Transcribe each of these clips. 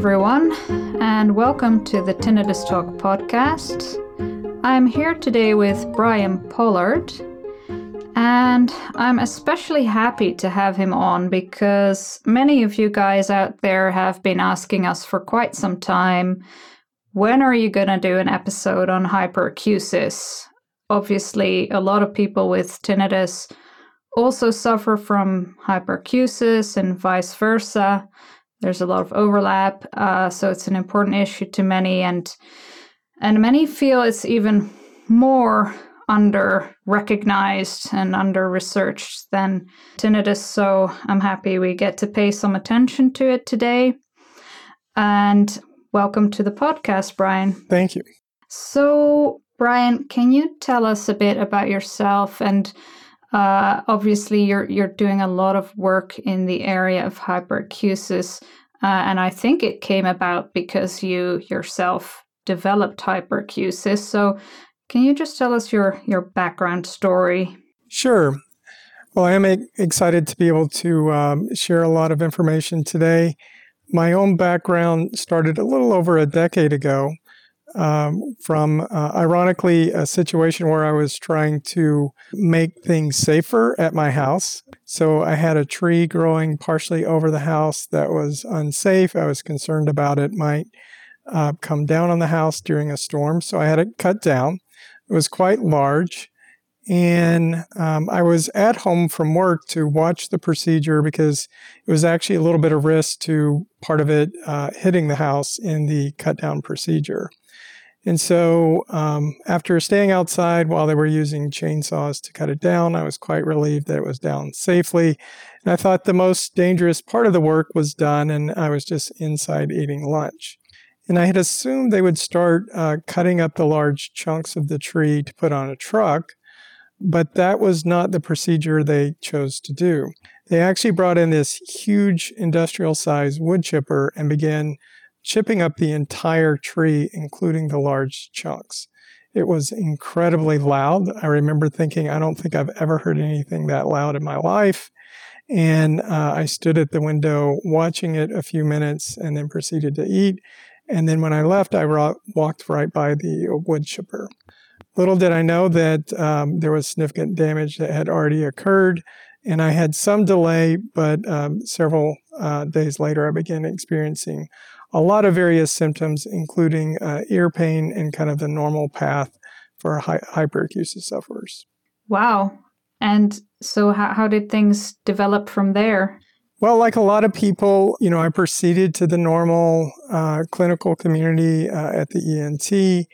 everyone, and welcome to the Tinnitus Talk podcast. I'm here today with Bryan Pollard, and I'm especially happy to have him on because many of you guys out there have been asking us for quite some time when are you going to do an episode on hyperacusis? Obviously, a lot of people with tinnitus also suffer from hyperacusis and vice versa. There's a lot of overlap, uh, so it's an important issue to many, and and many feel it's even more under recognized and under researched than tinnitus. So I'm happy we get to pay some attention to it today. And welcome to the podcast, Bryan. Thank you. So, Bryan, can you tell us a bit about yourself and uh, obviously, you're you're doing a lot of work in the area of hyperacusis, uh, and I think it came about because you yourself developed hyperacusis. So, can you just tell us your your background story? Sure. Well, I am excited to be able to um, share a lot of information today. My own background started a little over a decade ago um, from, uh, ironically, a situation where I was trying to make things safer at my house. So I had a tree growing partially over the house that was unsafe. I was concerned about it might uh, come down on the house during a storm. So I had it cut down. It was quite large. And um, I was at home from work to watch the procedure because it was actually a little bit of risk to part of it uh, hitting the house in the cut down procedure. And so, um, after staying outside while they were using chainsaws to cut it down, I was quite relieved that it was down safely. And I thought the most dangerous part of the work was done, and I was just inside eating lunch. And I had assumed they would start uh, cutting up the large chunks of the tree to put on a truck, but that was not the procedure they chose to do. They actually brought in this huge industrial sized wood chipper and began chipping up the entire tree, including the large chunks. It was incredibly loud. I remember thinking, I don't think I've ever heard anything that loud in my life. And uh, I stood at the window watching it a few minutes and then proceeded to eat. And then when I left, I walked right by the wood chipper. Little did I know that um, there was significant damage that had already occurred. And I had some delay, but um, several uh, days later, I began experiencing a lot of various symptoms, including uh, ear pain and kind of the normal path for hy- hyperacusis sufferers. Wow. And so, how, how did things develop from there? Well, like a lot of people, you know, I proceeded to the normal uh, clinical community uh, at the ENT.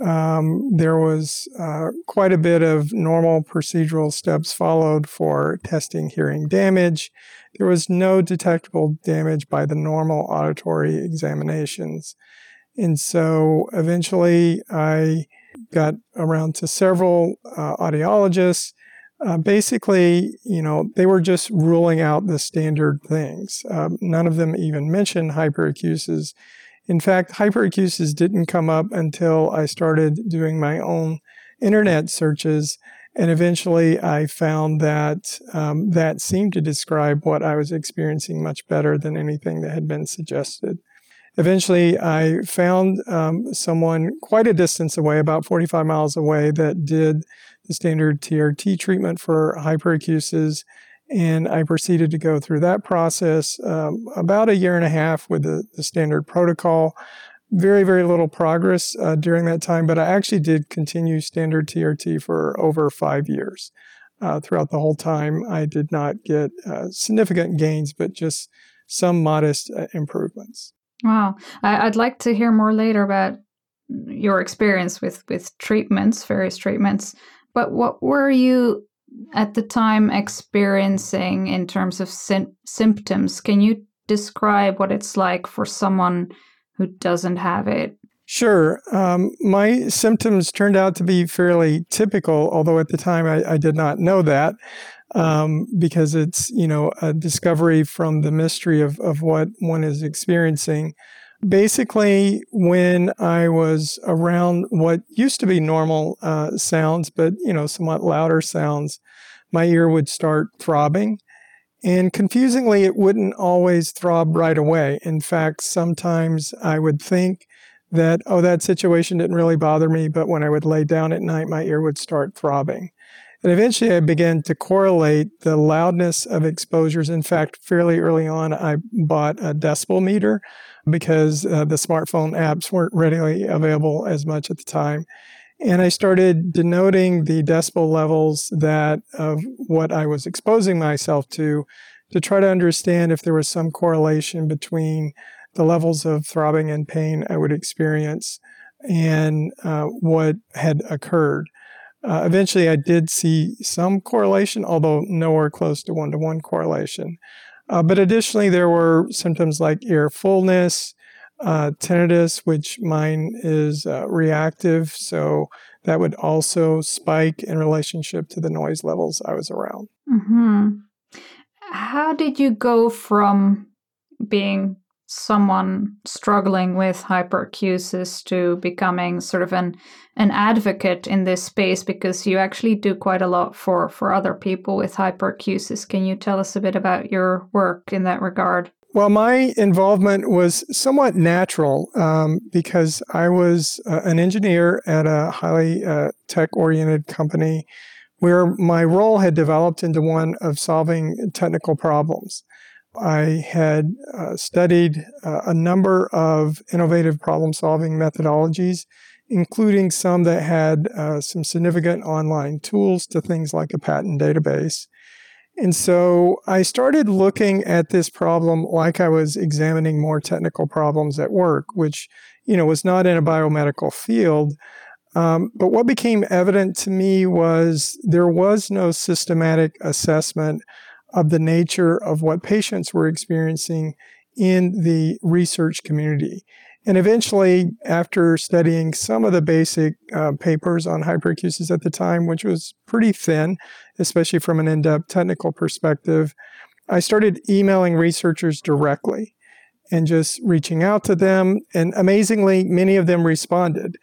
Um, there was uh, quite a bit of normal procedural steps followed for testing hearing damage. There was no detectable damage by the normal auditory examinations. And so eventually I got around to several uh, audiologists. Uh, basically, you know, they were just ruling out the standard things. Um, none of them even mentioned hyperacusis. In fact, hyperacusis didn't come up until I started doing my own internet searches and eventually I found that um, that seemed to describe what I was experiencing much better than anything that had been suggested. Eventually, I found um, someone quite a distance away, about 45 miles away, that did the standard TRT treatment for hyperacusis. And I proceeded to go through that process um, about a year and a half with the, the standard protocol very, very little progress uh, during that time, but I actually did continue standard TRT for over five years. Uh, throughout the whole time, I did not get uh, significant gains, but just some modest uh, improvements. Wow. I- would like to hear more later about your experience with, with treatments, various treatments. But what were you at the time experiencing in terms of symptoms? Can you describe what it's like for someone who doesn't have it? Sure. Um, my symptoms turned out to be fairly typical, although at the time I, I did not know that um, because it's, you know, a discovery from the mystery of, of what one is experiencing. Basically, when I was around what used to be normal uh, sounds, but, you know, somewhat louder sounds, my ear would start throbbing And confusingly, it wouldn't always throb right away. In fact, sometimes I would think that, oh, that situation didn't really bother me, but when I would lay down at night, my ear would start throbbing. And eventually I began to correlate the loudness of exposures. In fact, fairly early on, I bought a decibel meter because uh, the smartphone apps weren't readily available as much at the time. And I started denoting the decibel levels that of what I was exposing myself to to try to understand if there was some correlation between the levels of throbbing and pain I would experience and uh, what had occurred. Uh, eventually, I did see some correlation, although nowhere close to one to one correlation. Uh, but additionally, there were symptoms like ear fullness, uh, tinnitus, which mine is uh, reactive. So that would also spike in relationship to the noise levels I was around. Mm-hmm. How did you go from being someone struggling with hyperacusis to becoming sort of an an advocate in this space because you actually do quite a lot for for other people with hyperacusis can you tell us a bit about your work in that regard well my involvement was somewhat natural um, because i was uh, an engineer at a highly uh, tech oriented company where my role had developed into one of solving technical problems I had uh, studied uh, a number of innovative problem solving methodologies, including some that had uh, some significant online tools to things like a patent database. And so I started looking at this problem like I was examining more technical problems at work, which, you know, was not in a biomedical field. Um, but what became evident to me was there was no systematic assessment of the nature of what patients were experiencing in the research community. And eventually, after studying some of the basic uh, papers on hyperacusis at the time, which was pretty thin, especially from an in depth technical perspective, I started emailing researchers directly and just reaching out to them. And amazingly, many of them responded.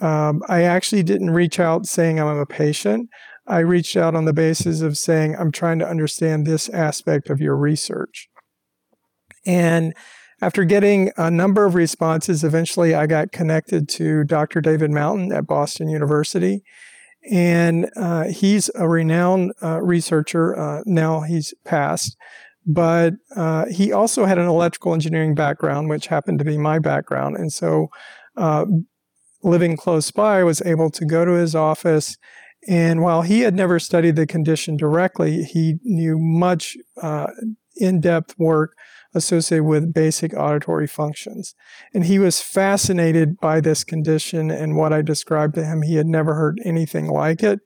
Um, I actually didn't reach out saying I'm a patient. I reached out on the basis of saying, I'm trying to understand this aspect of your research. And after getting a number of responses, eventually I got connected to Dr. David Mountain at Boston University. And uh, he's a renowned uh, researcher. Uh, now he's passed. But uh, he also had an electrical engineering background, which happened to be my background. And so, uh, living close by, I was able to go to his office and while he had never studied the condition directly, he knew much uh, in depth work associated with basic auditory functions. And he was fascinated by this condition and what I described to him. He had never heard anything like it.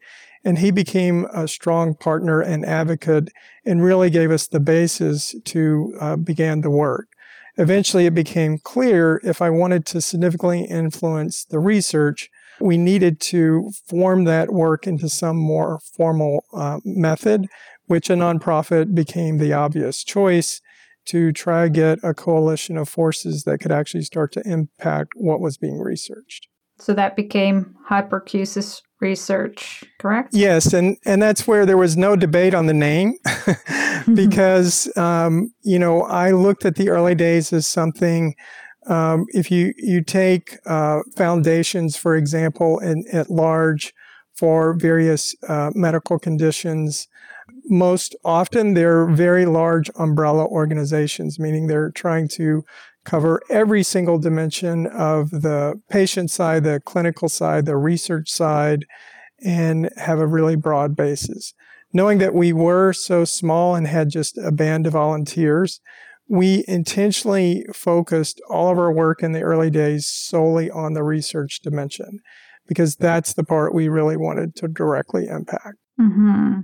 And he became a strong partner and advocate and really gave us the basis to uh, begin the work. Eventually, it became clear if I wanted to significantly influence the research, we needed to form that work into some more formal uh, method, which a nonprofit became the obvious choice to try get a coalition of forces that could actually start to impact what was being researched. So that became hyperacusis research, correct? Yes, and and that's where there was no debate on the name, because um, you know I looked at the early days as something um, if you, you take uh, foundations, for example, in, at large for various uh, medical conditions, most often they're very large umbrella organizations, meaning they're trying to cover every single dimension of the patient side, the clinical side, the research side, and have a really broad basis. Knowing that we were so small and had just a band of volunteers, we intentionally focused all of our work in the early days solely on the research dimension because that's the part we really wanted to directly impact. Mm-hmm.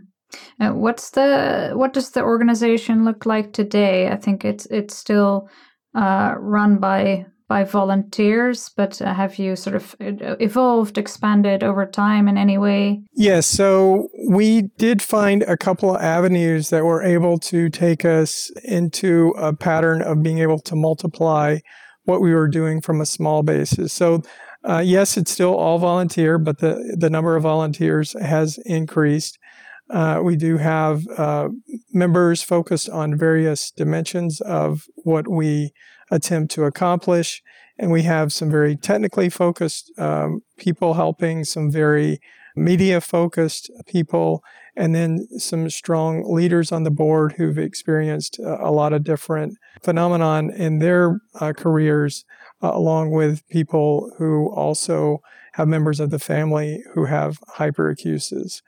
Uh, what's the what does the organization look like today? I think it's it's still uh, run by by volunteers, but uh, have you sort of uh, evolved, expanded over time in any way? Yes. So we did find a couple of avenues that were able to take us into a pattern of being able to multiply what we were doing from a small basis. So, uh, yes, it's still all volunteer, but the, the number of volunteers has increased. Uh, we do have uh, members focused on various dimensions of what we attempt to accomplish. And we have some very technically focused um, people helping, some very media focused people, and then some strong leaders on the board who've experienced uh, a lot of different phenomenon in their uh, careers, uh, along with people who also have members of the family who have hyperacusis.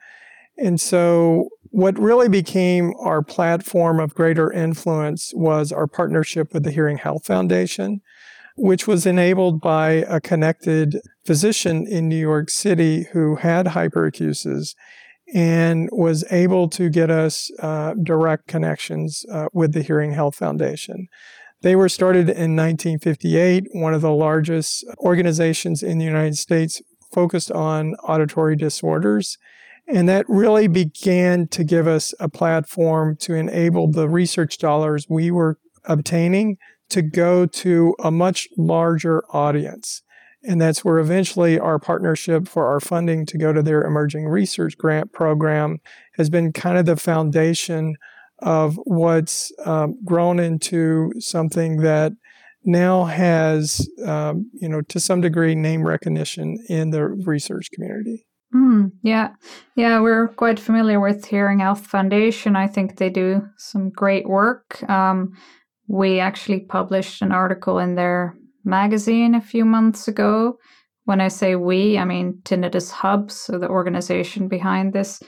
And so, what really became our platform of greater influence was our partnership with the Hearing Health Foundation, which was enabled by a connected physician in New York City who had hyperacusis and was able to get us uh, direct connections uh, with the Hearing Health Foundation. They were started in 1958, one of the largest organizations in the United States focused on auditory disorders. And that really began to give us a platform to enable the research dollars we were obtaining to go to a much larger audience. And that's where eventually our partnership for our funding to go to their emerging research grant program has been kind of the foundation of what's um, grown into something that now has, um, you know, to some degree, name recognition in the research community. Mm, yeah, yeah, we're quite familiar with Hearing Health Foundation. I think they do some great work. Um, we actually published an article in their magazine a few months ago. When I say we, I mean Tinnitus Hub, so the organization behind this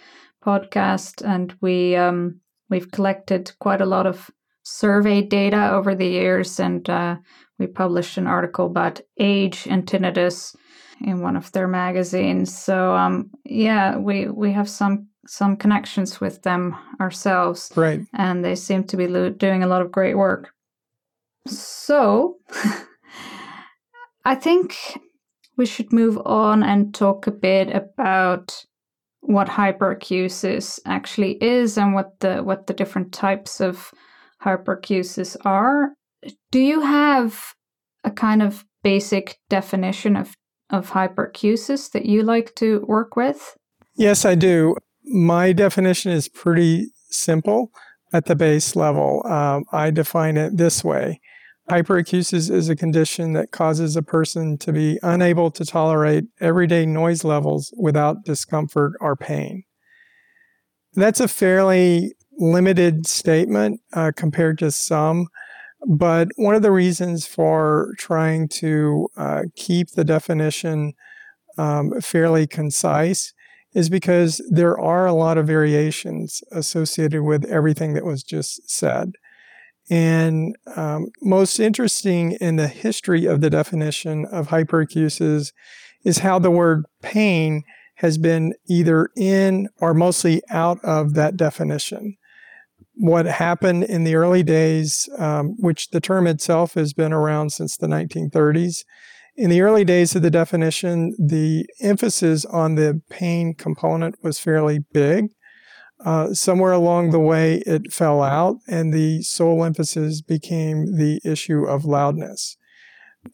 podcast, and we um, we've collected quite a lot of survey data over the years, and uh, we published an article about age and tinnitus in one of their magazines. So um, yeah, we we have some some connections with them ourselves, right? And they seem to be lo- doing a lot of great work. So I think we should move on and talk a bit about what hyperacusis actually is and what the what the different types of hyperacusis are. Do you have a kind of basic definition of of hyperacusis that you like to work with? Yes, I do. My definition is pretty simple at the base level. Um, I define it this way Hyperacusis is a condition that causes a person to be unable to tolerate everyday noise levels without discomfort or pain. That's a fairly limited statement uh, compared to some, but one of the reasons for trying to uh, keep the definition um, fairly concise is because there are a lot of variations associated with everything that was just said. And um, most interesting in the history of the definition of hyperacusis is how the word pain has been either in or mostly out of that definition. What happened in the early days, um, which the term itself has been around since the 1930s, in the early days of the definition, the emphasis on the pain component was fairly big. Uh, somewhere along the way, it fell out, and the sole emphasis became the issue of loudness.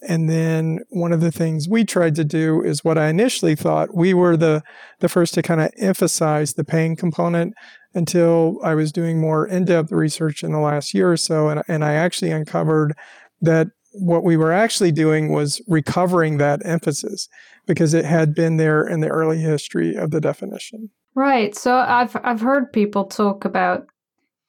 And then one of the things we tried to do is what I initially thought we were the, the first to kind of emphasize the pain component until I was doing more in depth research in the last year or so. And, and I actually uncovered that what we were actually doing was recovering that emphasis because it had been there in the early history of the definition. Right. So I've I've heard people talk about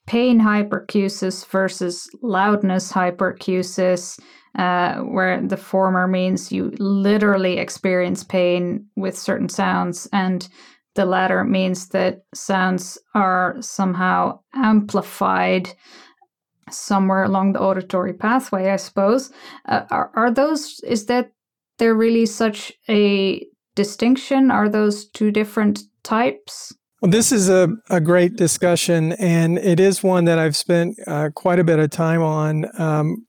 pain hyperacusis versus loudness hyperacusis, uh, where the former means you literally experience pain with certain sounds, and the latter means that sounds are somehow amplified somewhere along the auditory pathway. I suppose. Uh, are are those? Is that there really such a distinction? Are those two different types? Well, this is a, a great discussion, and it is one that I've spent uh, quite a bit of time on. Um,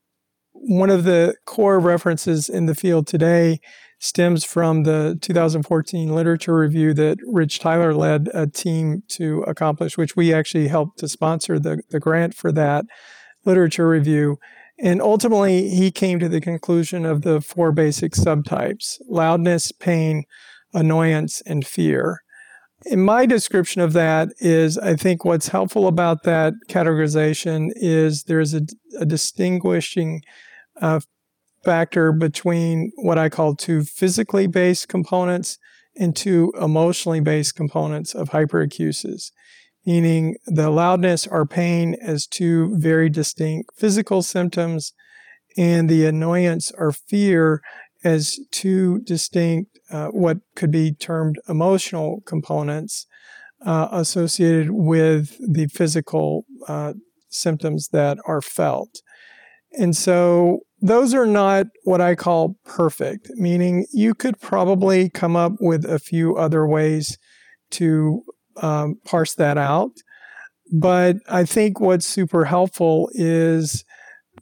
one of the core references in the field today stems from the 2014 literature review that Rich Tyler led a team to accomplish, which we actually helped to sponsor the, the grant for that literature review. And ultimately, he came to the conclusion of the four basic subtypes loudness, pain, annoyance, and fear. in my description of that is I think what's helpful about that categorization is there's a, a distinguishing uh, factor between what I call two physically based components and two emotionally based components of hyperacusis, meaning the loudness or pain as two very distinct physical symptoms and the annoyance or fear as two distinct, uh, what could be termed emotional components uh, associated with the physical uh, symptoms that are felt. And so those are not what I call perfect, meaning you could probably come up with a few other ways to um, parse that out. But I think what's super helpful is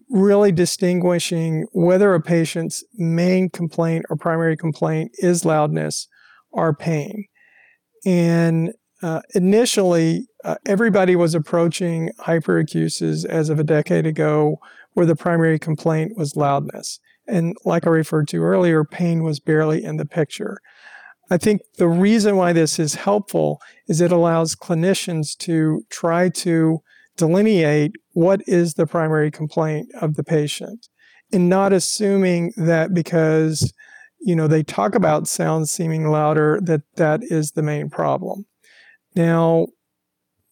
really distinguishing whether a patient's main complaint or primary complaint is loudness or pain. And uh, initially, uh, everybody was approaching hyperacusis as of a decade ago, where the primary complaint was loudness. And like I referred to earlier, pain was barely in the picture. I think the reason why this is helpful is it allows clinicians to try to delineate what is the primary complaint of the patient and not assuming that because you know they talk about sounds seeming louder that that is the main problem now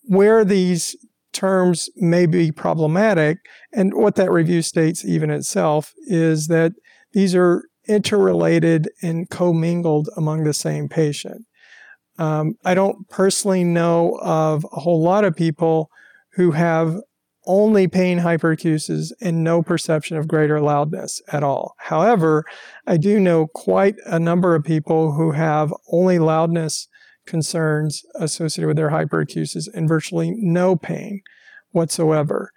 where these terms may be problematic and what that review states even itself is that these are interrelated and commingled among the same patient um, i don't personally know of a whole lot of people who have only pain hyperacusis and no perception of greater loudness at all. However, I do know quite a number of people who have only loudness concerns associated with their hyperacusis and virtually no pain whatsoever.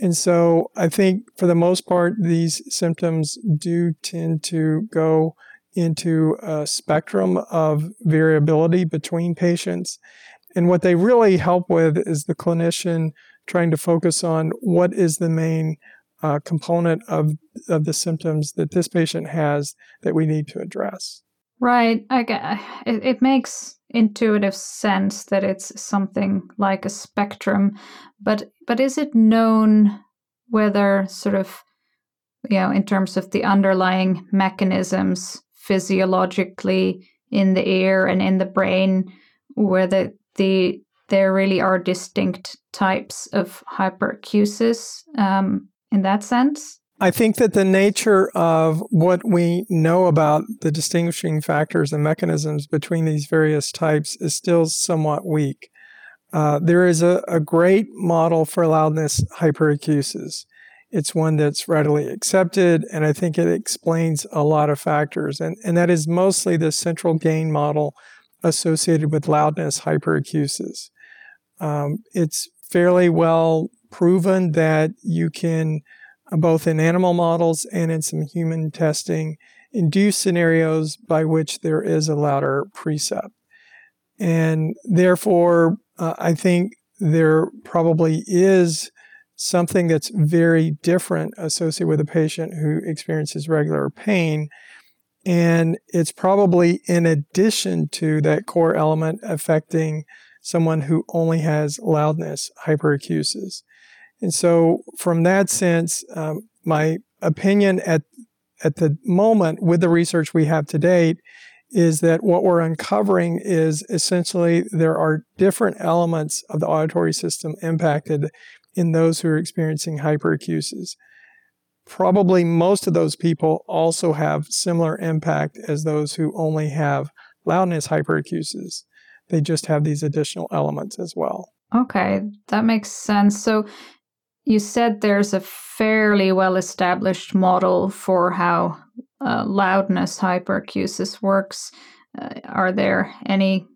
And so I think for the most part, these symptoms do tend to go into a spectrum of variability between patients. And what they really help with is the clinician trying to focus on what is the main uh, component of, of the symptoms that this patient has that we need to address. Right. Get, it, it makes intuitive sense that it's something like a spectrum, but but is it known whether sort of you know in terms of the underlying mechanisms physiologically in the ear and in the brain whether the there really are distinct types of hyperacusis um, in that sense? I think that the nature of what we know about the distinguishing factors and mechanisms between these various types is still somewhat weak. Uh, there is a, a great model for loudness hyperacusis. It's one that's readily accepted, and I think it explains a lot of factors. And, and that is mostly the central gain model associated with loudness hyperacusis. Um, it's fairly well proven that you can, both in animal models and in some human testing, induce scenarios by which there is a louder percept. And therefore, uh, I think there probably is something that's very different associated with a patient who experiences regular pain. And it's probably in addition to that core element affecting someone who only has loudness hyperacusis. And so, from that sense, um, my opinion at at the moment with the research we have to date is that what we're uncovering is essentially there are different elements of the auditory system impacted in those who are experiencing hyperacusis. Probably most of those people also have similar impact as those who only have loudness hyperacusis. They just have these additional elements as well. Okay, that makes sense. So you said there's a fairly well established model for how uh, loudness hyperacusis works. Uh, are there any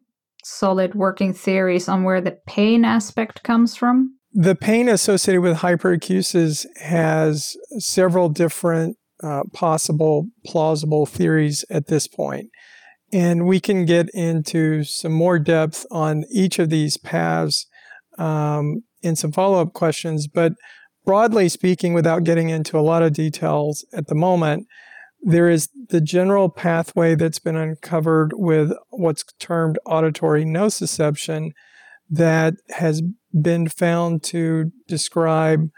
solid working theories on where the pain aspect comes from? The pain associated with hyperacusis has several different uh, possible plausible theories at this point. And we can get into some more depth on each of these paths um, in some follow up questions. But broadly speaking, without getting into a lot of details at the moment, there is the general pathway that's been uncovered with what's termed auditory nociception that has been found to describe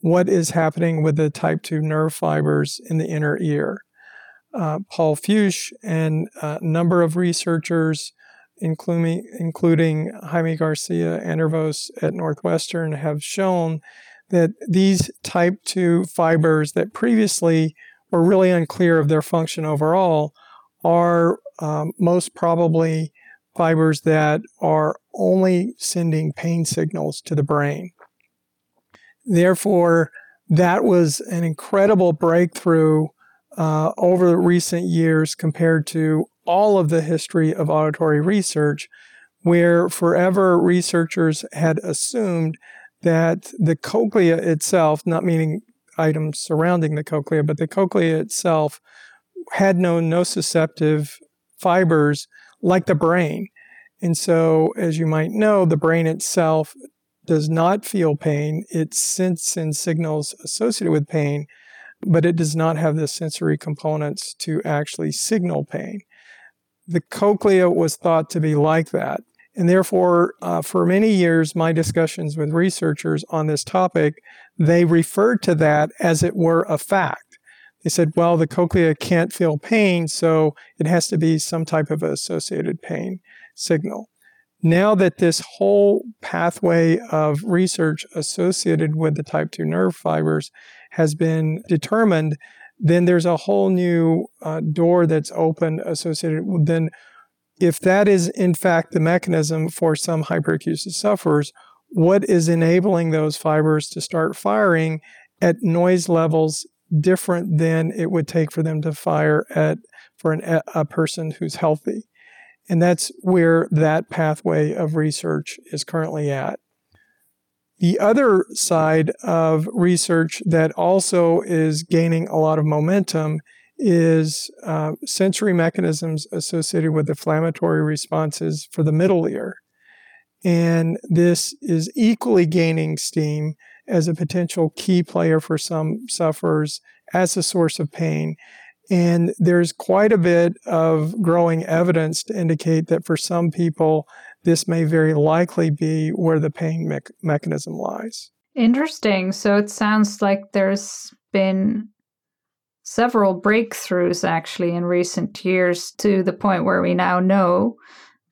what is happening with the type 2 nerve fibers in the inner ear. Uh, Paul Fuchs and a number of researchers, including, including Jaime Garcia Añoveros at Northwestern, have shown that these type 2 fibers that previously were really unclear of their function overall are um, most probably fibers that are only sending pain signals to the brain. Therefore, that was an incredible breakthrough uh, over recent years compared to all of the history of auditory research, where forever researchers had assumed that the cochlea itself, not meaning items surrounding the cochlea, but the cochlea itself had no nociceptive fibers like the brain. And so, as you might know, the brain itself does not feel pain. It sends signals associated with pain, but it does not have the sensory components to actually signal pain. The cochlea was thought to be like that. And therefore, uh, for many years, my discussions with researchers on this topic, they referred to that as it were a fact. They said, well, the cochlea can't feel pain, so it has to be some type of associated pain signal. Now that this whole pathway of research associated with the type 2 nerve fibers has been determined, then there's a whole new uh, door that's open associated with then if that is in fact the mechanism for some hyperacusis sufferers, what is enabling those fibers to start firing at noise levels different than it would take for them to fire at for an, a person who's healthy? And that's where that pathway of research is currently at. The other side of research that also is gaining a lot of momentum is uh, sensory mechanisms associated with inflammatory responses for the middle ear. And this is equally gaining steam as a potential key player for some sufferers as a source of pain. And there's quite a bit of growing evidence to indicate that for some people, this may very likely be where the pain me- mechanism lies. Interesting. So it sounds like there's been several breakthroughs actually in recent years to the point where we now know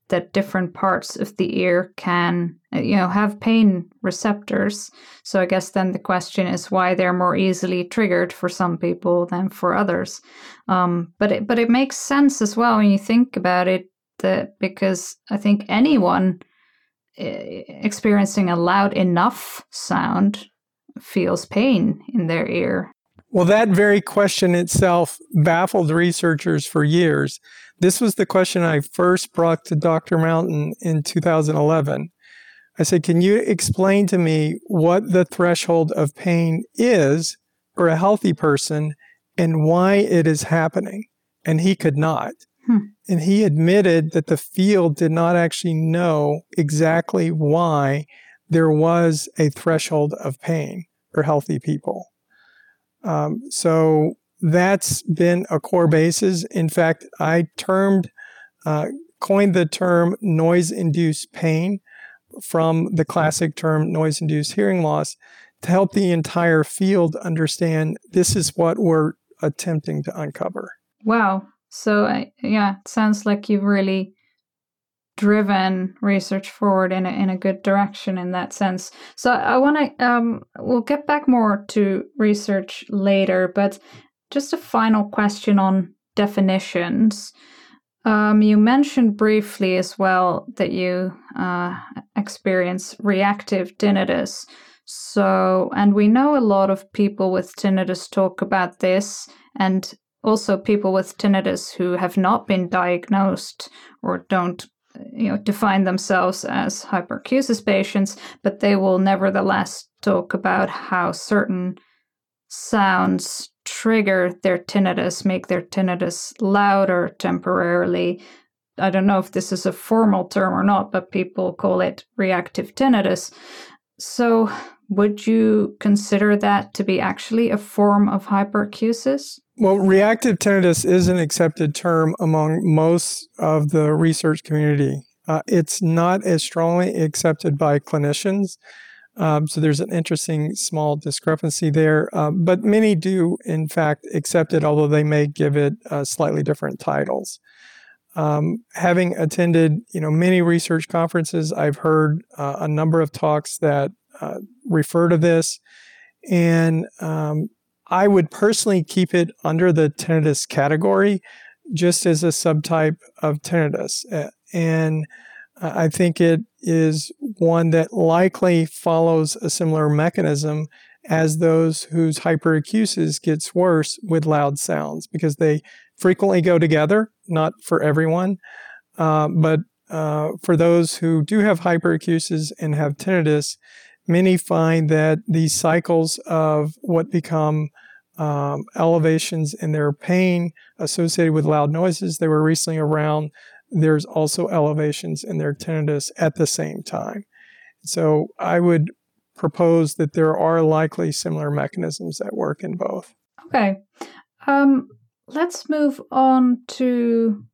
that different parts of the ear can you know have pain receptors so i guess then the question is why they're more easily triggered for some people than for others um, but it, but it makes sense as well when you think about it that because i think anyone eh, experiencing a loud enough sound feels pain in their ear well, that very question itself baffled researchers for years. This was the question I first brought to Dr. Mountain in 2011. I said, Can you explain to me what the threshold of pain is for a healthy person and why it is happening? And he could not. Hmm. And he admitted that the field did not actually know exactly why there was a threshold of pain for healthy people. Um, so that's been a core basis. In fact, I termed, uh, coined the term noise induced pain from the classic term noise induced hearing loss to help the entire field understand this is what we're attempting to uncover. Wow. So, uh, yeah, it sounds like you've really driven research forward in a, in a good direction in that sense. So I want to um, we'll get back more to research later, but just a final question on definitions. Um, you mentioned briefly as well that you uh, experience reactive tinnitus. So, and we know a lot of people with tinnitus talk about this, and also people with tinnitus who have not been diagnosed or don't you know define themselves as hyperacusis patients but they will nevertheless talk about how certain sounds trigger their tinnitus make their tinnitus louder temporarily. I don't know if this is a formal term or not but people call it reactive tinnitus. So would you consider that to be actually a form of hyperacusis? Well, reactive tinnitus is an accepted term among most of the research community. Uh, it's not as strongly accepted by clinicians. Um, so there's an interesting small discrepancy there. Uh, but many do, in fact, accept it, although they may give it uh, slightly different titles. Um, having attended, you know, many research conferences, I've heard uh, a number of talks that uh, refer to this, and um, I would personally keep it under the tinnitus category, just as a subtype of tinnitus, and I think it is one that likely follows a similar mechanism as those whose hyperacusis gets worse with loud sounds because they frequently go together, not for everyone, uh, but uh, for those who do have hyperacusis and have tinnitus, many find that these cycles of what become um, elevations in their pain associated with loud noises, they were recently around there's also elevations in their tinnitus at the same time. So I would propose that there are likely similar mechanisms at work in both. Okay. Um, let's move on to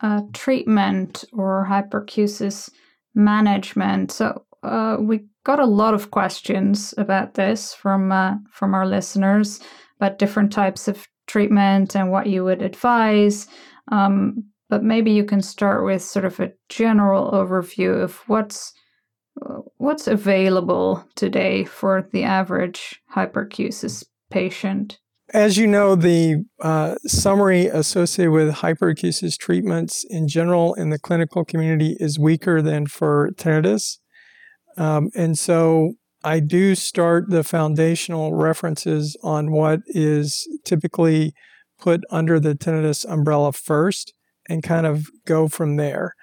uh, treatment or hyperacusis management. So uh, we got a lot of questions about this from uh, from our listeners about different types of treatment and what you would advise. Um, but maybe you can start with sort of a general overview of what's what's available today for the average hyperacusis patient. As you know, the uh, summary associated with hyperacusis treatments in general in the clinical community is weaker than for tinnitus. Um, and so I do start the foundational references on what is typically put under the tinnitus umbrella first and kind of go from there.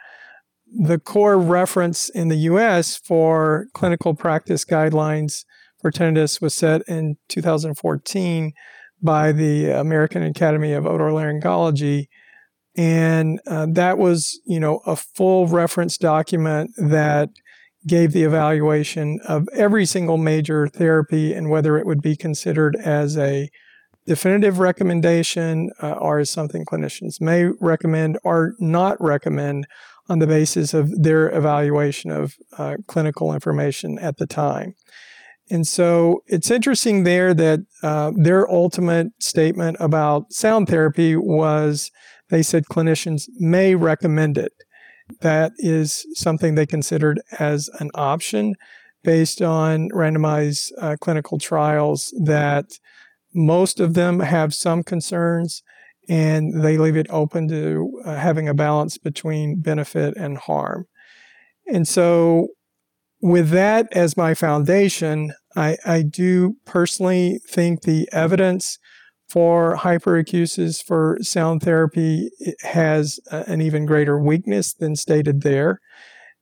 The core reference in the US for clinical practice guidelines for tinnitus was set in 2014 by the American Academy of Otolaryngology. And uh, that was, you know, a full reference document that gave the evaluation of every single major therapy and whether it would be considered as a definitive recommendation uh, or is something clinicians may recommend or not recommend on the basis of their evaluation of uh, clinical information at the time. And so it's interesting there that uh, their ultimate statement about sound therapy was they said clinicians may recommend it. That is something they considered as an option based on randomized uh, clinical trials that most of them have some concerns and they leave it open to uh, having a balance between benefit and harm. And so, with that as my foundation, I, I do personally think the evidence for hyperacusis for sound therapy has an even greater weakness than stated there.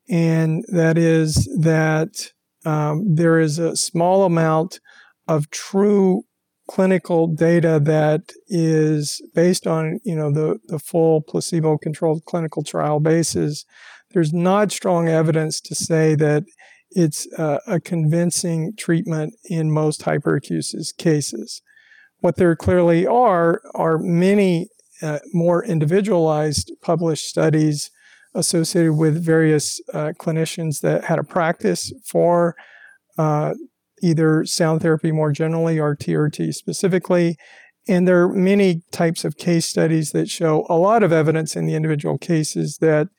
And that is that um, there is a small amount of true clinical data that is based on you know the, the full placebo controlled clinical trial basis there's not strong evidence to say that it's a convincing treatment in most hyperacusis cases what there clearly are are many uh, more individualized published studies associated with various uh, clinicians that had a practice for uh, either sound therapy more generally or TRT specifically. And there are many types of case studies that show a lot of evidence in the individual cases that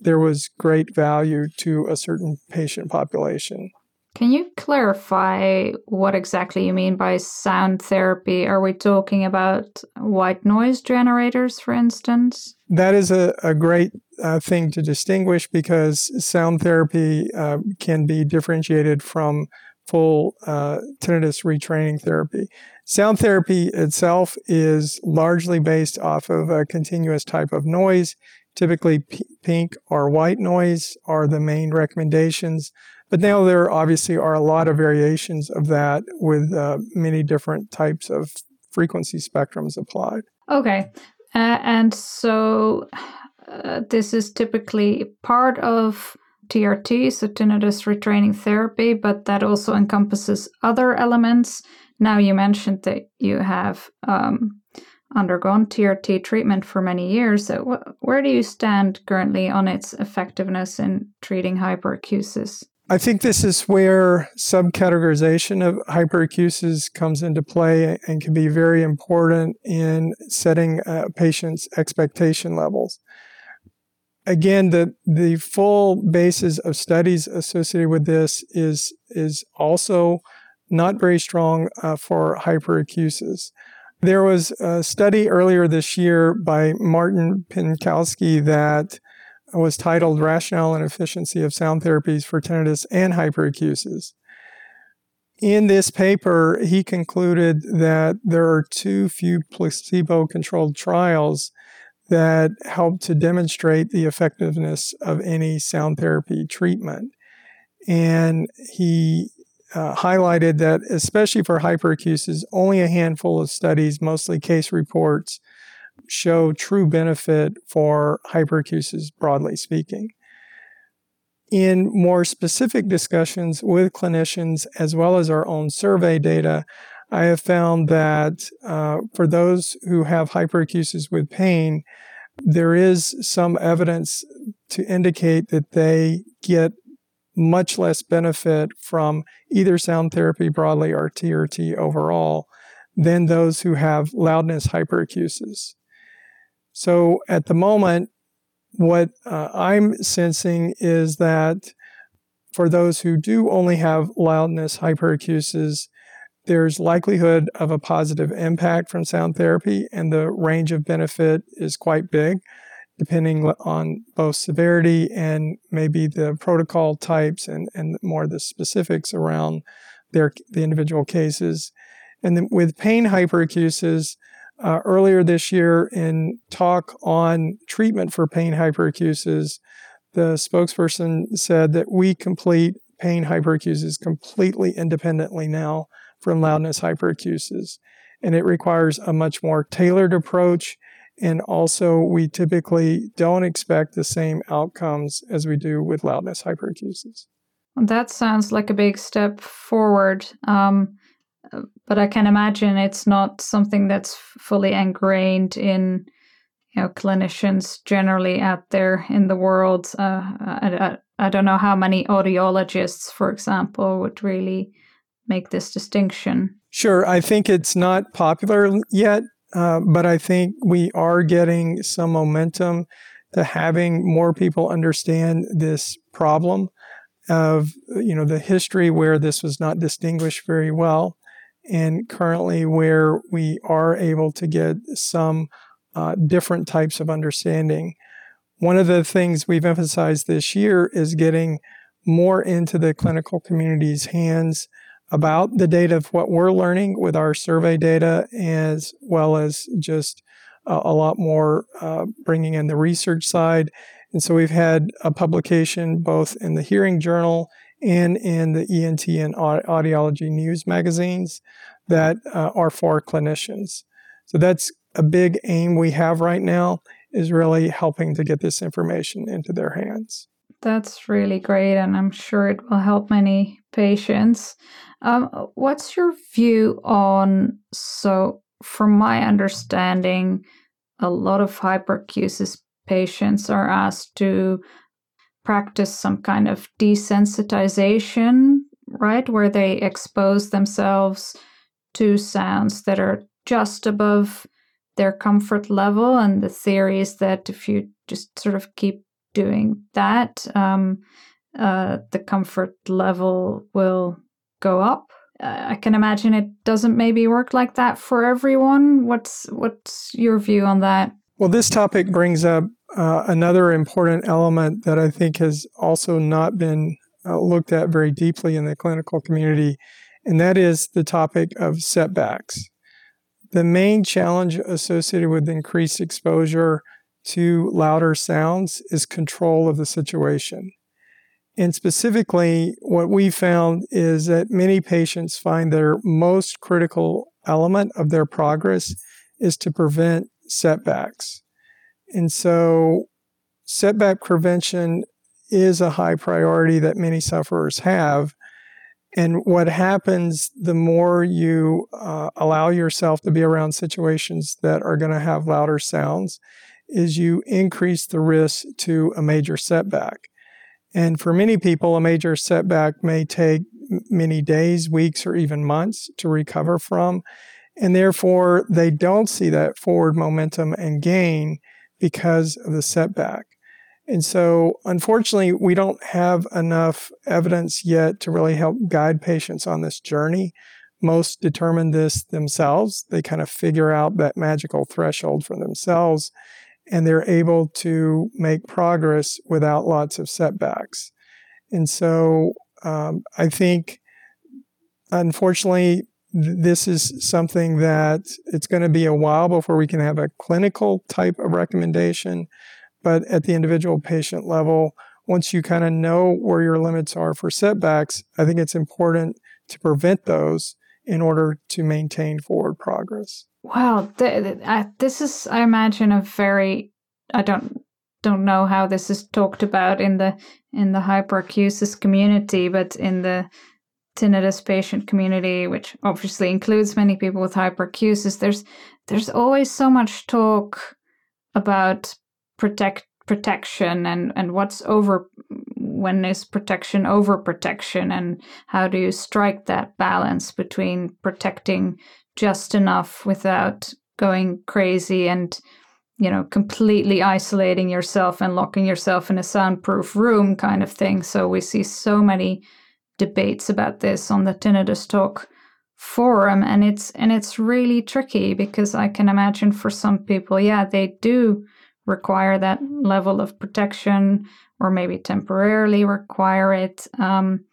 there was great value to a certain patient population. Can you clarify what exactly you mean by sound therapy? Are we talking about white noise generators, for instance? That is a, a great uh, thing to distinguish because sound therapy uh, can be differentiated from full uh, tinnitus retraining therapy. Sound therapy itself is largely based off of a continuous type of noise. Typically, p- pink or white noise are the main recommendations. But now there obviously are a lot of variations of that with uh, many different types of frequency spectrums applied. Okay. Uh, and so uh, this is typically part of TRT, so tinnitus retraining therapy, but that also encompasses other elements. Now, you mentioned that you have um, undergone TRT treatment for many years. So wh- where do you stand currently on its effectiveness in treating hyperacusis? I think this is where subcategorization of hyperacusis comes into play and can be very important in setting a patient's expectation levels. Again, the, the full basis of studies associated with this is, is also not very strong uh, for hyperacusis. There was a study earlier this year by Martin Pienkowski that was titled Rationale and Efficiency of Sound Therapies for Tinnitus and Hyperacusis. In this paper, he concluded that there are too few placebo controlled trials that help to demonstrate the effectiveness of any sound therapy treatment. And he uh, highlighted that, especially for hyperacusis, only a handful of studies, mostly case reports, show true benefit for hyperacusis, broadly speaking. In more specific discussions with clinicians, as well as our own survey data, I have found that uh, for those who have hyperacusis with pain, there is some evidence to indicate that they get much less benefit from either sound therapy broadly or TRT overall than those who have loudness hyperacusis. So at the moment, what uh, I'm sensing is that for those who do only have loudness hyperacusis, there's likelihood of a positive impact from sound therapy, and the range of benefit is quite big, depending on both severity and maybe the protocol types and, and more the specifics around their the individual cases. And then with pain hyperacusis, uh, earlier this year in talk on treatment for pain hyperacusis, the spokesperson said that we complete pain hyperacusis completely independently now from loudness hyperacusis. And it requires a much more tailored approach. And also, we typically don't expect the same outcomes as we do with loudness hyperacusis. That sounds like a big step forward. Um, but I can imagine it's not something that's fully ingrained in you know clinicians generally out there in the world. Uh, I, I, I don't know how many audiologists, for example, would really make this distinction. Sure, I think it's not popular yet, uh, but I think we are getting some momentum to having more people understand this problem of you know the history where this was not distinguished very well and currently where we are able to get some uh, different types of understanding. One of the things we've emphasized this year is getting more into the clinical community's hands about the data of what we're learning with our survey data, as well as just uh, a lot more uh, bringing in the research side. And so we've had a publication both in the Hearing Journal and in the ENT and audiology news magazines that uh, are for clinicians. So that's a big aim we have right now is really helping to get this information into their hands. That's really great, and I'm sure it will help many patients. Um, what's your view on? So, from my understanding, a lot of hyperacusis patients are asked to practice some kind of desensitization, right? Where they expose themselves to sounds that are just above their comfort level. And the theory is that if you just sort of keep doing that, um, uh, the comfort level will go up. Uh, I can imagine it doesn't maybe work like that for everyone. What's what's your view on that? Well, this topic brings up uh, another important element that I think has also not been uh, looked at very deeply in the clinical community, and that is the topic of setbacks. The main challenge associated with increased exposure to louder sounds is control of the situation. And specifically, what we found is that many patients find their most critical element of their progress is to prevent setbacks. And so setback prevention is a high priority that many sufferers have. And what happens the more you uh, allow yourself to be around situations that are going to have louder sounds is you increase the risk to a major setback. And for many people, a major setback may take many days, weeks, or even months to recover from. And therefore, they don't see that forward momentum and gain because of the setback. And so, unfortunately, we don't have enough evidence yet to really help guide patients on this journey. Most determine this themselves. They kind of figure out that magical threshold for themselves, and they're able to make progress without lots of setbacks. And so, um, I think, unfortunately, this is something that it's going to be a while before we can have a clinical type of recommendation but at the individual patient level, once you kind of know where your limits are for setbacks, I think it's important to prevent those in order to maintain forward progress. Wow, this is, I imagine, a very I don't don't know how this is talked about in the in the hyperacusis community, but in the tinnitus patient community, which obviously includes many people with hyperacusis, there's there's always so much talk about protect protection and and what's over when is protection over protection and how do you strike that balance between protecting just enough without going crazy and you know completely isolating yourself and locking yourself in a soundproof room kind of thing? So we see so many debates about this on the tinnitus talk forum and it's and it's really tricky because i can imagine for some people yeah they do require that level of protection or maybe temporarily require it um,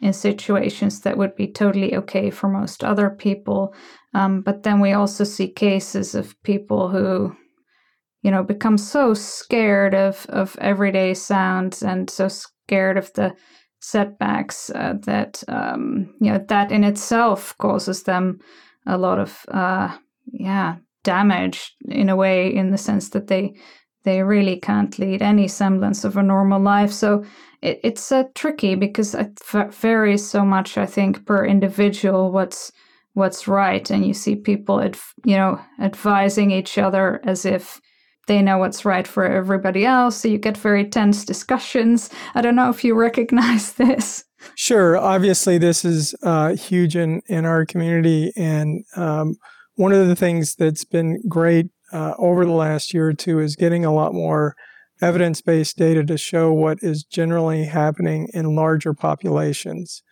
in situations that would be totally okay for most other people. Um, but then we also see cases of people who, you know, become so scared of, of everyday sounds and so scared of the setbacks uh, that, um, you know, that in itself causes them a lot of, uh, yeah, damage in a way, in the sense that they they really can't lead any semblance of a normal life. So it, it's uh, tricky because it varies so much, I think, per individual what's what's right, and you see people, adv- you know, advising each other as if they know what's right for everybody else. So you get very tense discussions. I don't know if you recognize this. Sure. Obviously, this is uh, huge in in our community, and um, one of the things that's been great uh, over the last year or two is getting a lot more evidence based data to show what is generally happening in larger populations.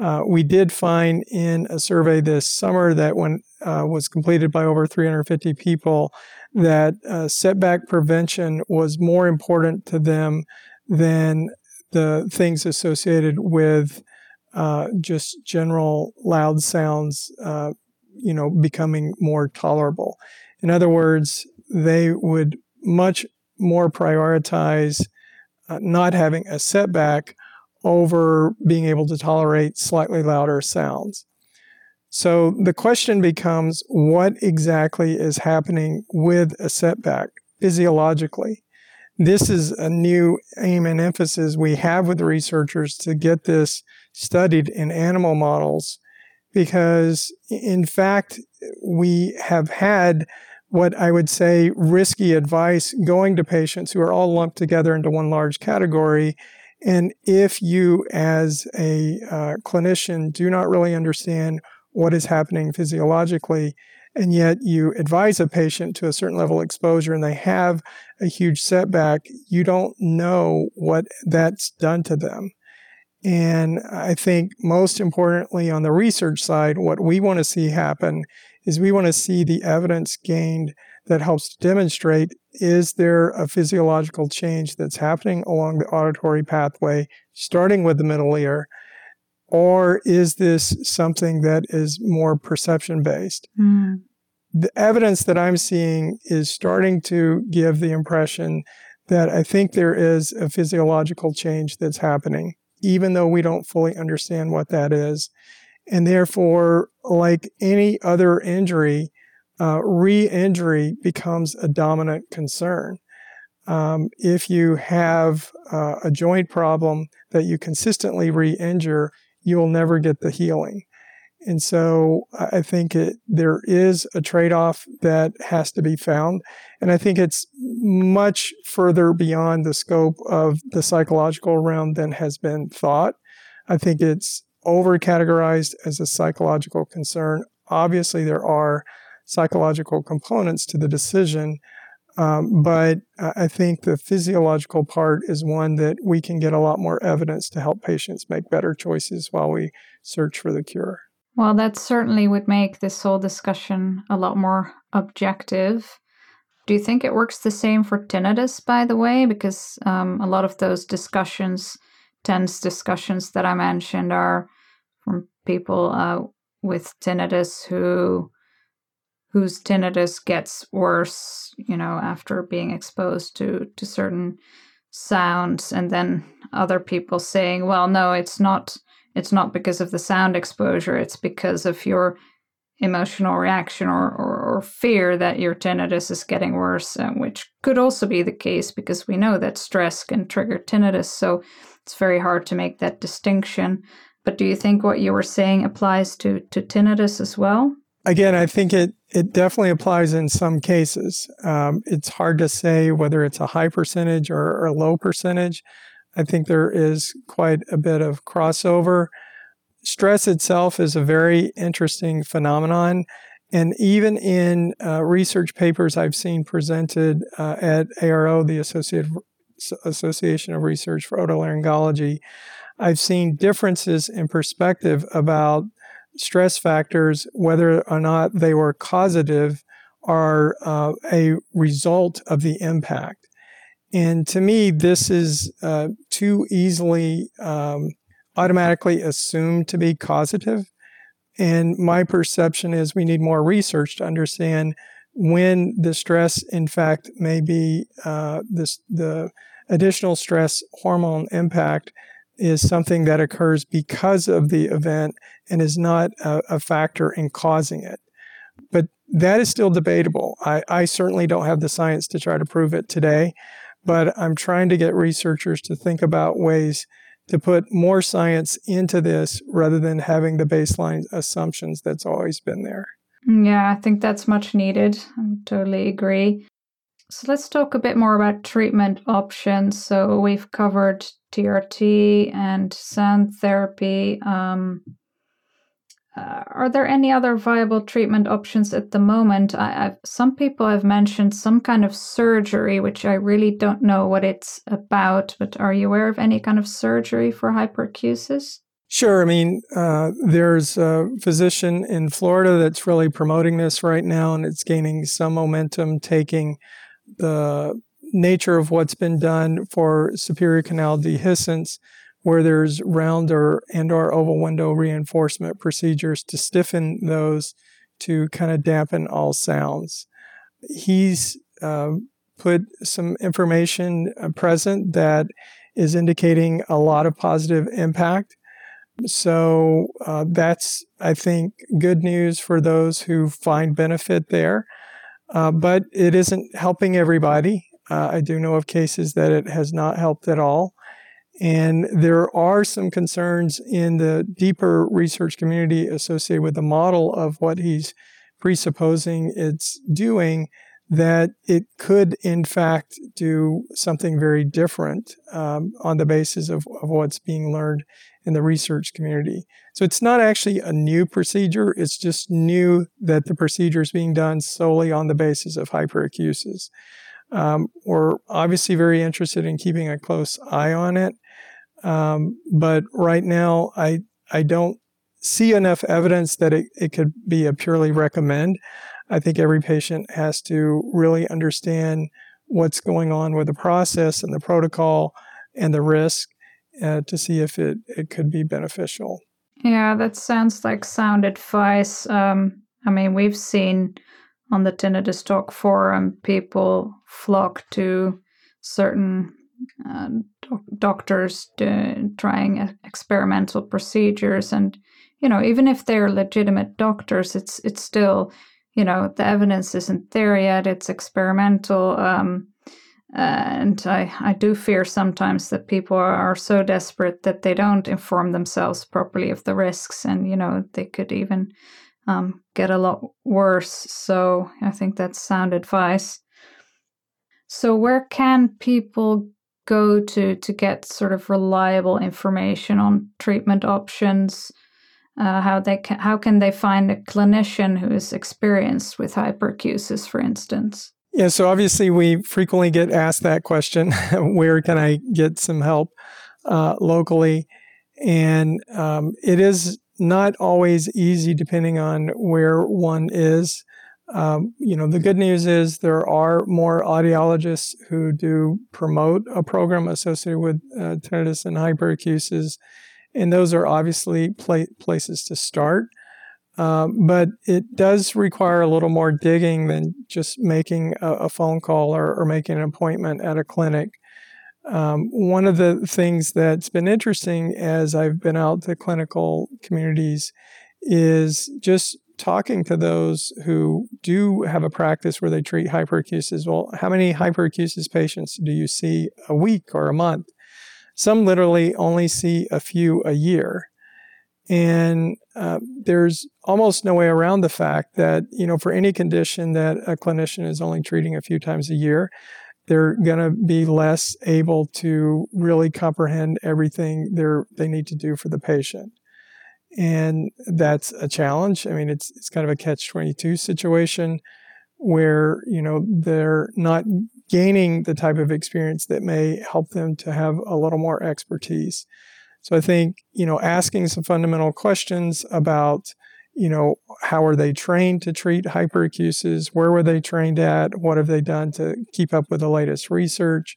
Uh, we did find in a survey this summer that when uh, was completed by over 350 people that uh, setback prevention was more important to them than the things associated with uh, just general loud sounds, uh, you know, becoming more tolerable. In other words, they would much more prioritize uh, not having a setback over being able to tolerate slightly louder sounds. So the question becomes what exactly is happening with a setback physiologically? This is a new aim and emphasis we have with researchers to get this studied in animal models because, in fact, we have had what I would say risky advice going to patients who are all lumped together into one large category. And if you, as a uh, clinician, do not really understand what is happening physiologically, and yet you advise a patient to a certain level of exposure and they have a huge setback, you don't know what that's done to them. And I think most importantly, on the research side, what we want to see happen is we want to see the evidence gained that helps to demonstrate is there a physiological change that's happening along the auditory pathway, starting with the middle ear, or is this something that is more perception based? Mm. The evidence that I'm seeing is starting to give the impression that I think there is a physiological change that's happening, even though we don't fully understand what that is. And therefore, like any other injury, uh, re injury becomes a dominant concern. um, if you have uh, a joint problem that you consistently re injure, you will never get the healing. And so I think it, there is a trade off that has to be found. And I think it's much further beyond the scope of the psychological realm than has been thought. I think it's over categorized as a psychological concern. Obviously, there are psychological components to the decision, um, but I think the physiological part is one that we can get a lot more evidence to help patients make better choices while we search for the cure. Well, that certainly would make this whole discussion a lot more objective. Do you think it works the same for tinnitus, by the way? Because um, a lot of those discussions, tense discussions that I mentioned, are from people uh, with tinnitus who whose tinnitus gets worse, you know, after being exposed to to certain sounds, and then other people saying, "Well, no, it's not." It's not because of the sound exposure, it's because of your emotional reaction or, or, or fear that your tinnitus is getting worse, which could also be the case because we know that stress can trigger tinnitus. So it's very hard to make that distinction. But do you think what you were saying applies to, to tinnitus as well? Again, I think it, it definitely applies in some cases. Um, it's hard to say whether it's a high percentage or, or a low percentage. I think there is quite a bit of crossover. Stress itself is a very interesting phenomenon. And even in uh, research papers I've seen presented uh, at ARO, the Associated, Association of Research for Otolaryngology, I've seen differences in perspective about stress factors, whether or not they were causative are uh, a result of the impact. And to me, this is uh, too easily um, automatically assumed to be causative. And my perception is we need more research to understand when the stress, in fact, may be uh, this, the additional stress hormone impact is something that occurs because of the event and is not a, a factor in causing it. But that is still debatable. I, I certainly don't have the science to try to prove it today but I'm trying to get researchers to think about ways to put more science into this rather than having the baseline assumptions that's always been there. Yeah, I think that's much needed. I totally agree. So let's talk a bit more about treatment options. So we've covered TRT and sound therapy. Um, uh, are there any other viable treatment options at the moment? I, some people have mentioned some kind of surgery, which I really don't know what it's about. But are you aware of any kind of surgery for hyperacusis? Sure. I mean, uh, there's a physician in Florida that's really promoting this right now, and it's gaining some momentum, taking the nature of what's been done for superior canal dehiscence where there's round or and or oval window reinforcement procedures to stiffen those to kind of dampen all sounds. He's uh, put some information uh, present that is indicating a lot of positive impact. So uh, that's, I think, good news for those who find benefit there. Uh, but it isn't helping everybody. Uh, I do know of cases that it has not helped at all. And there are some concerns in the deeper research community associated with the model of what he's presupposing it's doing that it could, in fact, do something very different um, on the basis of, of what's being learned in the research community. So it's not actually a new procedure, it's just new that the procedure is being done solely on the basis of hyperacusis. Um, we're obviously very interested in keeping a close eye on it. Um, but right now, I I don't see enough evidence that it, it could be a purely recommend. I think every patient has to really understand what's going on with the process and the protocol and the risk uh, to see if it, it could be beneficial. Yeah, that sounds like sound advice. Um, I mean, we've seen on the Tinnitus forum people flock to certain uh, doctors trying experimental procedures and you know even if they're legitimate doctors it's it's still you know the evidence isn't there yet it's experimental um, and I, I do fear sometimes that people are, are so desperate that they don't inform themselves properly of the risks and you know they could even um, get a lot worse. So i think that's sound advice. So where can people go to to get sort of reliable information on treatment options? Uh, how they can, how can they find a clinician who is experienced with hyperacusis for instance? Yeah, so obviously we frequently get asked that question where can I get some help uh, locally? And um, it is not always easy depending on where one is. Um, you know, the good news is there are more audiologists who do promote a program associated with uh, tinnitus and hyperacusis, and those are obviously pla- places to start. Um, but it does require a little more digging than just making a, a phone call or, or, making an appointment at a clinic. Um, one of the things that's been interesting as I've been out to clinical communities is just talking to those who do have a practice where they treat hyperacusis. Well, how many hyperacusis patients do you see a week or a month? Some literally only see a few a year. And uh, there's almost no way around the fact that, you know, for any condition that a clinician is only treating a few times a year, they're going to be less able to really comprehend everything they're, they need to do for the patient. And that's a challenge. I mean, it's, it's kind of a catch 22 situation where, you know, they're not gaining the type of experience that may help them to have a little more expertise. So I think, you know, asking some fundamental questions about, you know, how are they trained to treat hyperacusis? Where were they trained at? What have they done to keep up with the latest research?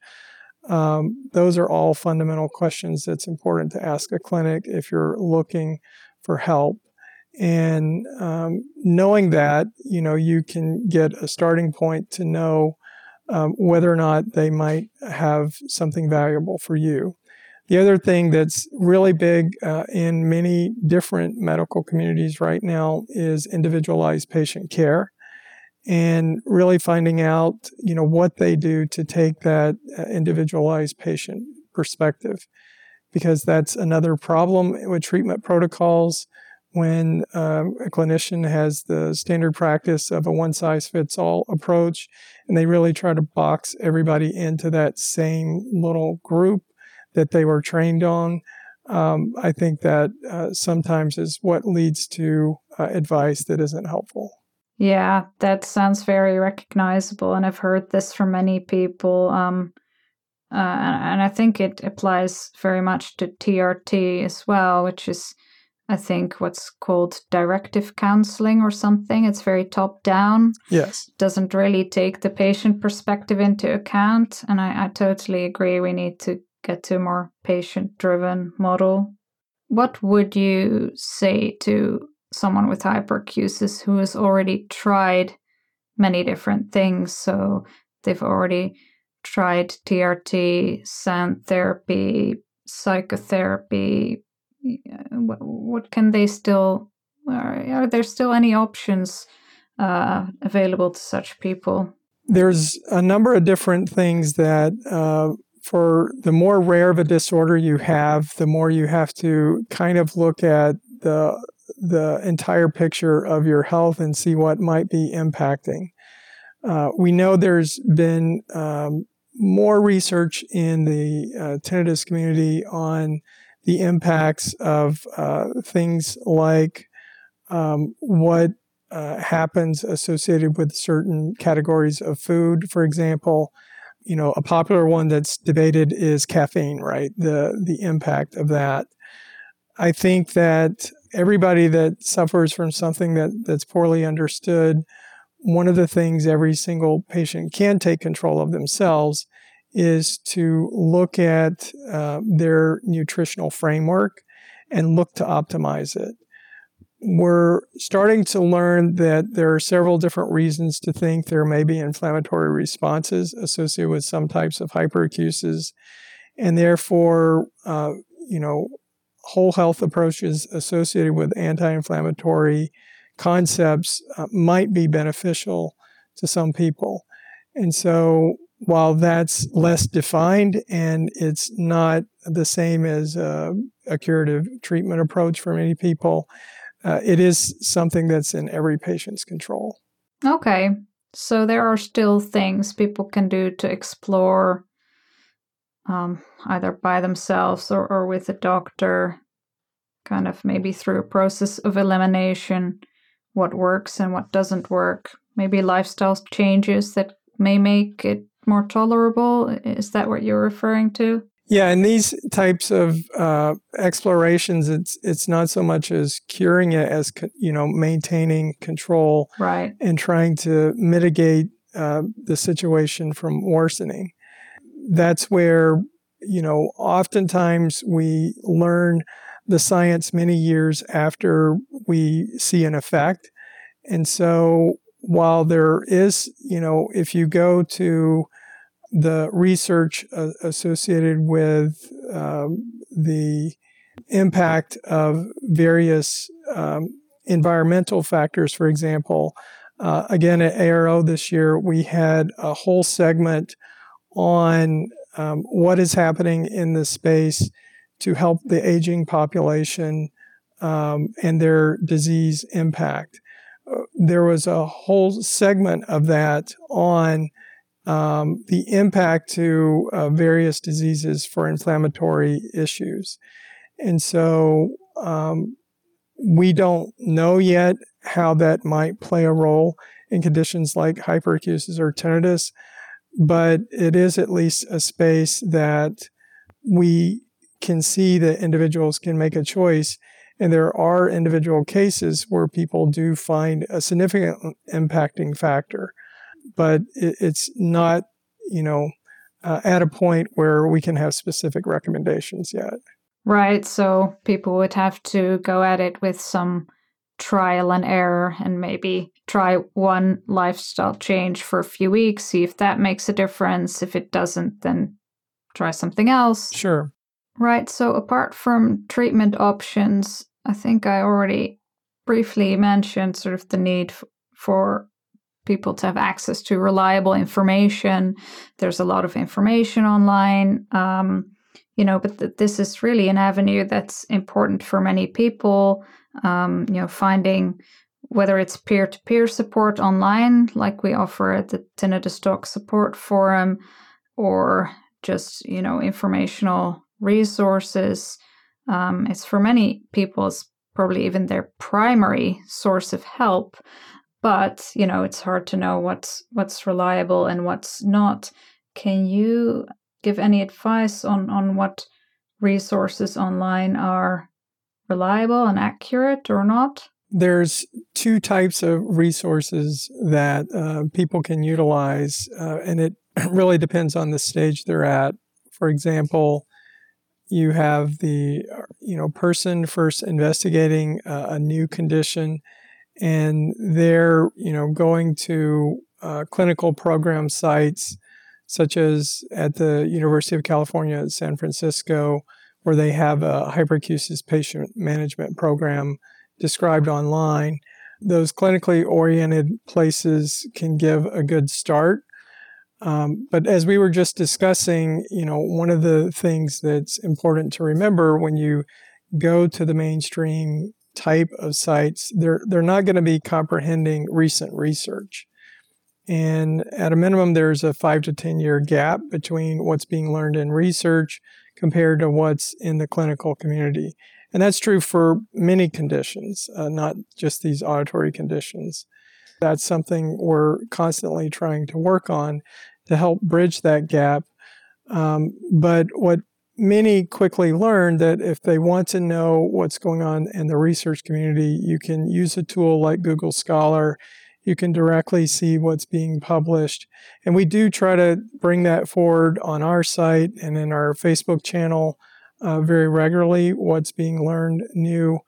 Um, those are all fundamental questions that's important to ask a clinic if you're looking for help. And um, knowing that, you know, you can get a starting point to know um, whether or not they might have something valuable for you. The other thing that's really big uh, in many different medical communities right now is individualized patient care and really finding out, you know, what they do to take that uh, individualized patient perspective because that's another problem with treatment protocols when um, a clinician has the standard practice of a one size fits all approach and they really try to box everybody into that same little group that they were trained on. Um, I think that uh, sometimes is what leads to uh, advice that isn't helpful. Yeah, that sounds very recognizable, and I've heard this from many people. Um, uh, and I think it applies very much to TRT as well, which is, I think, what's called directive counseling or something. It's very top down. Yes. Doesn't really take the patient perspective into account. And I, I totally agree. We need to get to a more patient driven model. What would you say to someone with hyperacusis who has already tried many different things? So they've already tried TRT, sound therapy, psychotherapy. What what can they still? Are there still any options uh, available to such people? There's a number of different things that uh, for the more rare of a disorder you have, the more you have to kind of look at the the entire picture of your health and see what might be impacting. Uh, we know there's been um, more research in the uh, tinnitus community on the impacts of uh, things like um, what uh, happens associated with certain categories of food, for example, you know, a popular one that's debated is caffeine, right? The the impact of that. I think that everybody that suffers from something that, that's poorly understood, one of the things every single patient can take control of themselves is to look at uh, their nutritional framework and look to optimize it we're starting to learn that there are several different reasons to think there may be inflammatory responses associated with some types of hyperacusis, and therefore, uh, you know, whole health approaches associated with anti-inflammatory concepts uh, might be beneficial to some people. And so, while that's less defined and it's not the same as uh, a curative treatment approach for many people, uh, it is something that's in every patient's control. Okay. So there are still things people can do to explore um, either by themselves or, or with a doctor, kind of maybe through a process of elimination, what works and what doesn't work. Maybe lifestyle changes that may make it more tolerable. Is that what you're referring to? Yeah, in these types of uh, explorations, it's it's not so much as curing it as you know maintaining control, right, and trying to mitigate uh, the situation from worsening. That's where you know oftentimes we learn the science many years after we see an effect, and so while there is you know if you go to the research uh, associated with um, the impact of various um, environmental factors, for example. Uh, again, at ARO this year, we had a whole segment on um, what is happening in the space to help the aging population um, and their disease impact. Uh, there was a whole segment of that on um, the impact to uh, various diseases for inflammatory issues. And so um, we don't know yet how that might play a role in conditions like hyperacusis or tinnitus, but it is at least a space that we can see that individuals can make a choice. And there are individual cases where people do find a significant impacting factor but it, it's not, you know, uh, at a point where we can have specific recommendations yet. Right. So people would have to go at it with some trial and error and maybe try one lifestyle change for a few weeks, see if that makes a difference. If it doesn't, then try something else. Sure. Right. So apart from treatment options, I think I already briefly mentioned sort of the need for people to have access to reliable information. There's a lot of information online, um, you know, but th- this is really an avenue that's important for many people. Um, you know, finding whether it's peer to peer support online, like we offer at the Tinnitus Talk Support Forum, or just, you know, informational resources. Um, it's for many people, it's probably even their primary source of help but you know it's hard to know what's what's reliable and what's not. Can you give any advice on on what resources online are reliable and accurate or not? There's two types of resources that uh, people can utilize uh, and it really depends on the stage they're at. For example you have the you know person first investigating uh, a new condition and they're you know going to uh, clinical program sites such as at the University of California at San Francisco, where they have a hyperacusis patient management program described online. Those clinically oriented places can give a good start. Um, but as we were just discussing, you know, one of the things that's important to remember when you go to the mainstream type of sites, they're they're not going to be comprehending recent research. And at a minimum, there's a five to 10 year gap between what's being learned in research compared to what's in the clinical community. And that's true for many conditions, uh, not just these auditory conditions. That's something we're constantly trying to work on to help bridge that gap. Um, but what many quickly learned that if they want to know what's going on in the research community, you can use a tool like Google Scholar. You can directly see what's being published. And we do try to bring that forward on our site and in our Facebook channel uh, very regularly, what's being learned new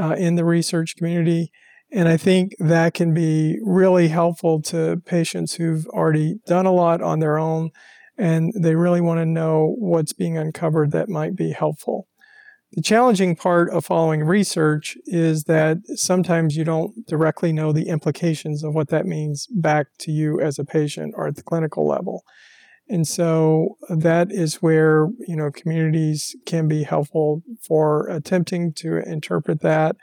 uh, in the research community. And I think that can be really helpful to patients who've already done a lot on their own and they really want to know what's being uncovered that might be helpful. The challenging part of following research is that sometimes you don't directly know the implications of what that means back to you as a patient or at the clinical level. And so that is where, you know, communities can be helpful for attempting to interpret that.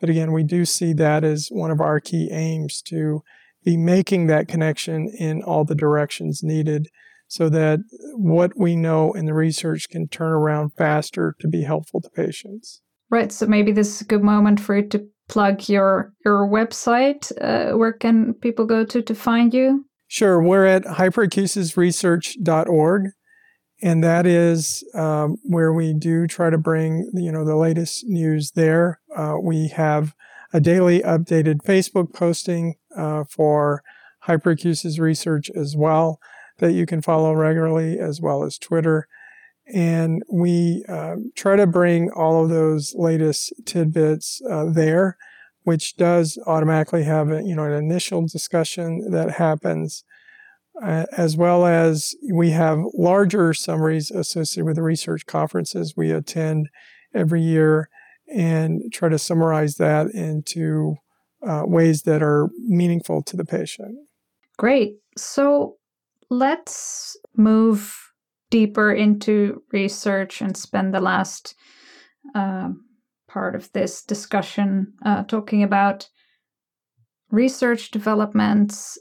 But again, we do see that as one of our key aims to be making that connection in all the directions needed so that what we know in the research can turn around faster to be helpful to patients. Right. So maybe this is a good moment for you to plug your your website. Uh, where can people go to to find you? Sure. We're at hyperacusisresearch.org. And that is um, where we do try to bring, you know, the latest news there. Uh, we have a daily updated Facebook posting uh, for hyperacusis research as well that you can follow regularly, as well as Twitter. And we uh, try to bring all of those latest tidbits uh, there, which does automatically have a, you know an initial discussion that happens, uh, as well as we have larger summaries associated with the research conferences we attend every year, and try to summarize that into uh, ways that are meaningful to the patient. Great. So let's move deeper into research and spend the last uh, part of this discussion uh, talking about research developments.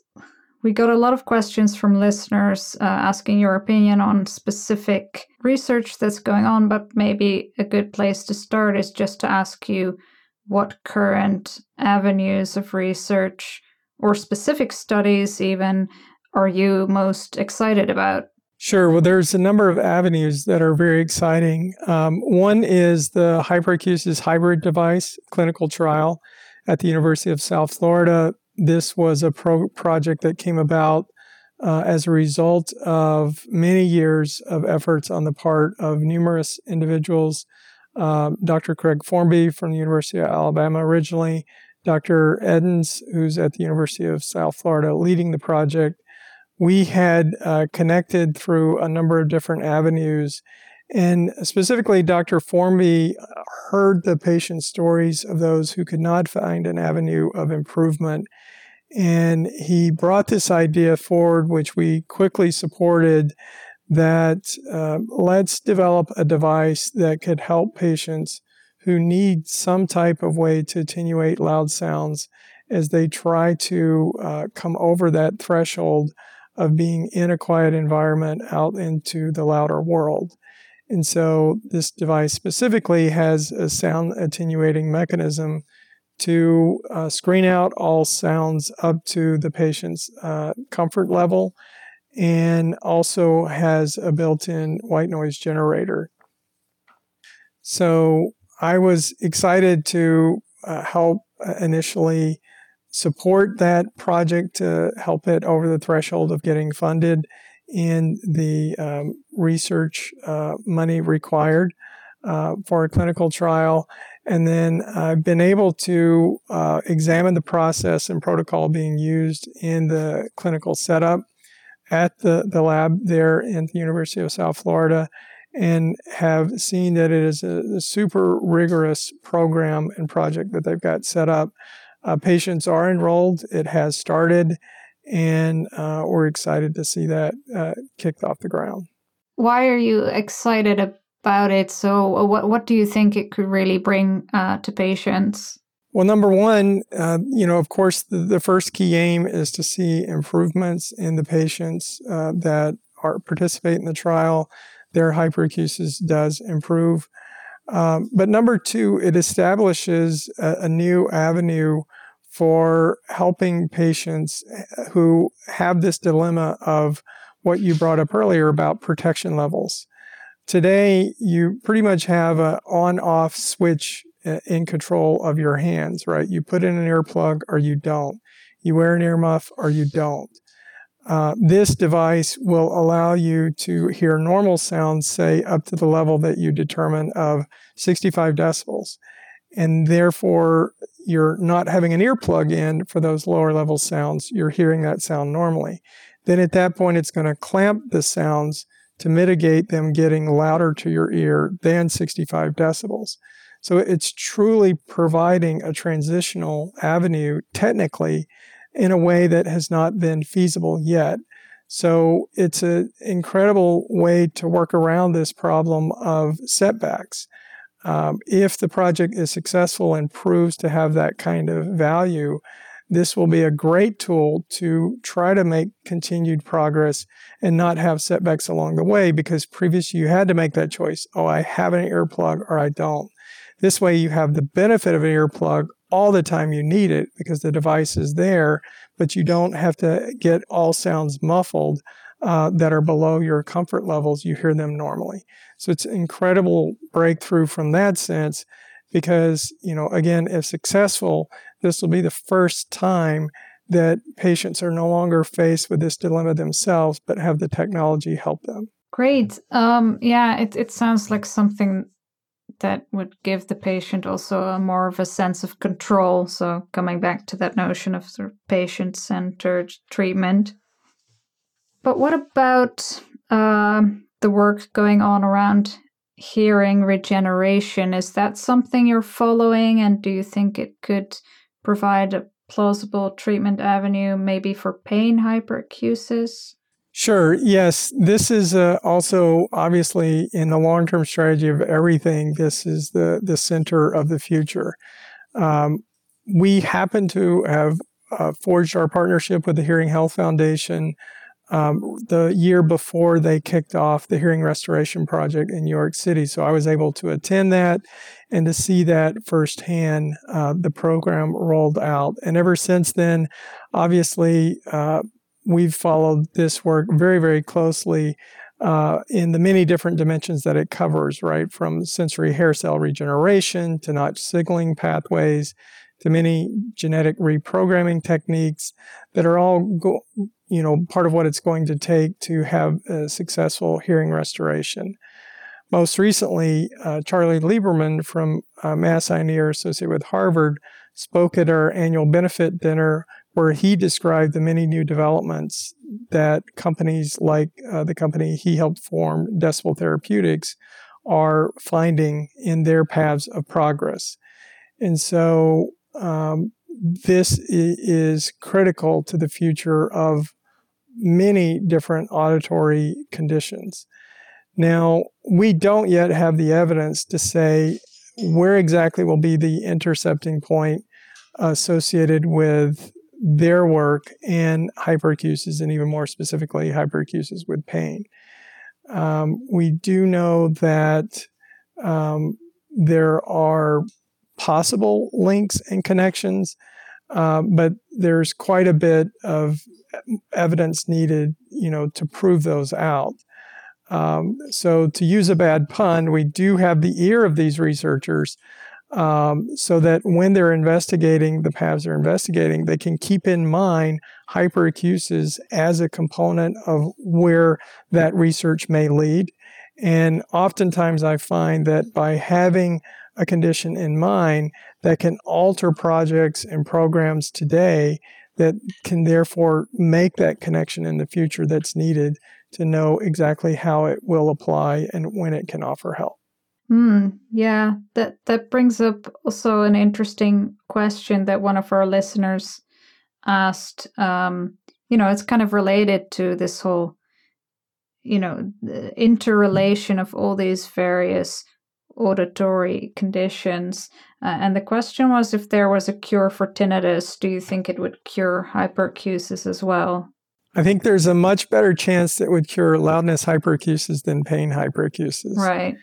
We got a lot of questions from listeners uh, asking your opinion on specific research that's going on, but maybe a good place to start is just to ask you what current avenues of research or specific studies, even, are you most excited about? Sure. Well, there's a number of avenues that are very exciting. Um, one is the hyperacusis hybrid device clinical trial at the University of South Florida. This was a pro- project that came about uh, as a result of many years of efforts on the part of numerous individuals. Um, Dr. Craig Formby from the University of Alabama originally, Dr. Eddins, who's at the University of South Florida, leading the project, we had uh, connected through a number of different avenues. And specifically, Dr. Formby heard the patient stories of those who could not find an avenue of improvement. And he brought this idea forward, which we quickly supported that uh, let's develop a device that could help patients who need some type of way to attenuate loud sounds as they try to uh, come over that threshold of being in a quiet environment out into the louder world. And so this device specifically has a sound attenuating mechanism to uh, screen out all sounds up to the patient's uh, comfort level and also has a built in white noise generator. So I was excited to uh, help uh, initially support that project to help it over the threshold of getting funded in the um, research uh, money required uh, for a clinical trial. And then I've been able to uh, examine the process and protocol being used in the clinical setup at the, the lab there in the University of South Florida and have seen that it is a, a super rigorous program and project that they've got set up uh, patients are enrolled. It has started, and uh, we're excited to see that uh, kicked off the ground. Why are you excited about it? So, uh, what what do you think it could really bring uh, to patients? Well, number one, uh, you know, of course, the, the, first key aim is to see improvements in the patients that are participate in the trial. Their hyperacusis does improve. Um, but number two, it establishes a, a, new avenue for helping patients eh, who have this dilemma of what you brought up earlier about protection levels. Today, you pretty much have an on off switch eh, in control of your hands, right? You put in an earplug or you don't. You wear an earmuff or you don't. Uh, this device will allow you to hear normal sounds, say up to the level that you determine of 65 decibels. And therefore, you're not having an earplug in for those lower level sounds. You're hearing that sound normally. Then at that point, it's going to clamp the sounds to mitigate them getting louder to your ear than 65 decibels. So it's truly providing a transitional avenue technically in a way that has not been feasible yet. So it's an incredible way to work around this problem of setbacks. Um, if the project is successful and proves to have that kind of value, this will be a great tool to try to make continued progress and not have setbacks along the way because previously you had to make that choice. Oh, I have an earplug or I don't. This way you have the benefit of an earplug all the time you need it because the device is there, but you don't have to get all sounds muffled uh, that are below your comfort levels. You hear them normally. So it's an incredible breakthrough from that sense because, you know, again, if successful, this will be the first time that patients are no longer faced with this dilemma themselves, but have the technology help them. Great. Um, yeah, it, it sounds like something that would give the patient also a more of a sense of control. So, coming back to that notion of sort of patient centered treatment. But what about uh, the work going on around hearing regeneration? Is that something you're following? And do you think it could provide a plausible treatment avenue, maybe for pain hyperacusis? Sure. Yes. This is uh, also obviously in the long term strategy of everything. This is the, the center of the future. Um, we happen to have uh, forged our partnership with the Hearing Health Foundation um, the year before they kicked off the Hearing Restoration Project in New York City. So I was able to attend that and to see that firsthand, uh, the program rolled out. And ever since then, obviously, uh, we've followed this work very, very closely uh, in the many different dimensions that it covers, right? From sensory hair cell regeneration to notch signaling pathways to many genetic reprogramming techniques that are all, go, you know, part of what it's going to take to have a successful hearing restoration. Most recently, uh, Charlie Liberman from uh, Mass Eye and Ear associated with Harvard spoke at our annual benefit dinner where he described the many new developments that companies like uh, the company he helped form, Decibel Therapeutics, are finding in their paths of progress. And so um, this is critical to the future of many different auditory conditions. Now, we don't yet have the evidence to say where exactly will be the intercepting point associated with their work and hyperacusis, and even more specifically, hyperacusis with pain. Um, we do know that um, there are possible links and connections, uh, but there's quite a bit of evidence needed, you know, to prove those out. Um, so, to use a bad pun, we do have the ear of these researchers um, so that when they're investigating the paths they're investigating, they can keep in mind hyperacusis as a component of where that research may lead. And oftentimes I find that by having a condition in mind that can alter projects and programs today that can therefore make that connection in the future that's needed to know exactly how it will apply and when it can offer help. Mm, yeah, that that brings up also an interesting question that one of our listeners asked. Um, you know, it's kind of related to this whole, you know, interrelation of all these various auditory conditions. Uh, and the question was if there was a cure for tinnitus, do you think it would cure hyperacusis as well? I think there's a much better chance that would cure loudness hyperacusis than pain hyperacusis. Right.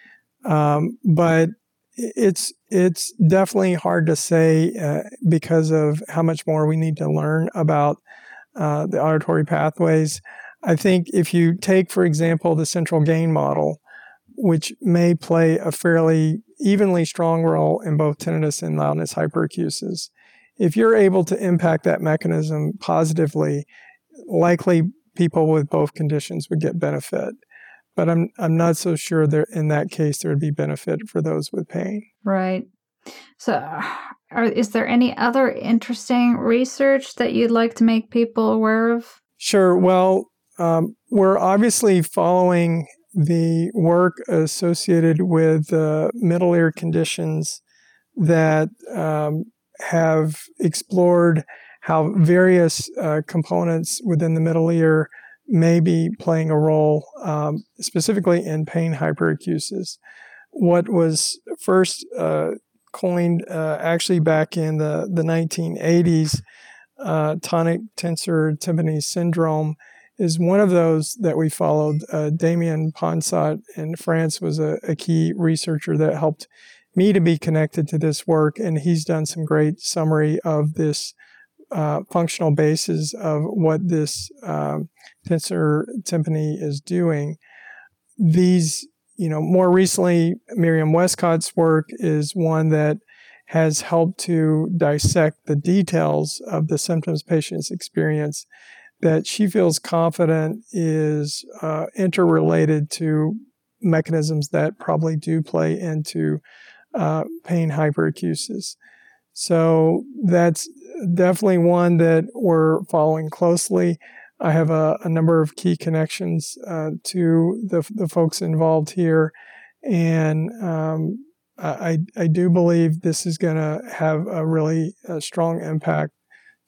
Um, but it's it's definitely hard to say uh, because of how much more we need to learn about uh, the auditory pathways. I think if you take, for example, the central gain model, which may play a fairly evenly strong role in both tinnitus and loudness hyperacusis, if you're able to impact that mechanism positively, likely people with both conditions would get benefit but I'm I'm not so sure that in that case there would be benefit for those with pain. Right. So, are, is there any other interesting research that you'd like to make people aware of? Sure. Well, um, we're obviously following the work associated with uh, middle ear conditions that um, have explored how various uh, components within the middle ear may be playing a role um, specifically in pain hyperacusis. What was first uh, coined uh, actually back in the, the 1980s, uh, tonic tensor tympani syndrome, is one of those that we followed. Uh, Damien Ponsot in France was a, a, key researcher that helped me to be connected to this work, and he's done some great summary of this uh, functional basis of what this um, tensor tympani is doing. These, you know, more recently, Myriam Westcott's work is one that has helped to dissect the details of the symptoms patients experience that she feels confident is uh, interrelated to mechanisms that probably do play into uh, pain hyperacusis. So that's definitely one that we're following closely. I have a, a number of key connections uh, to the, the folks involved here, and um, I, I do believe this is going to have a really a strong impact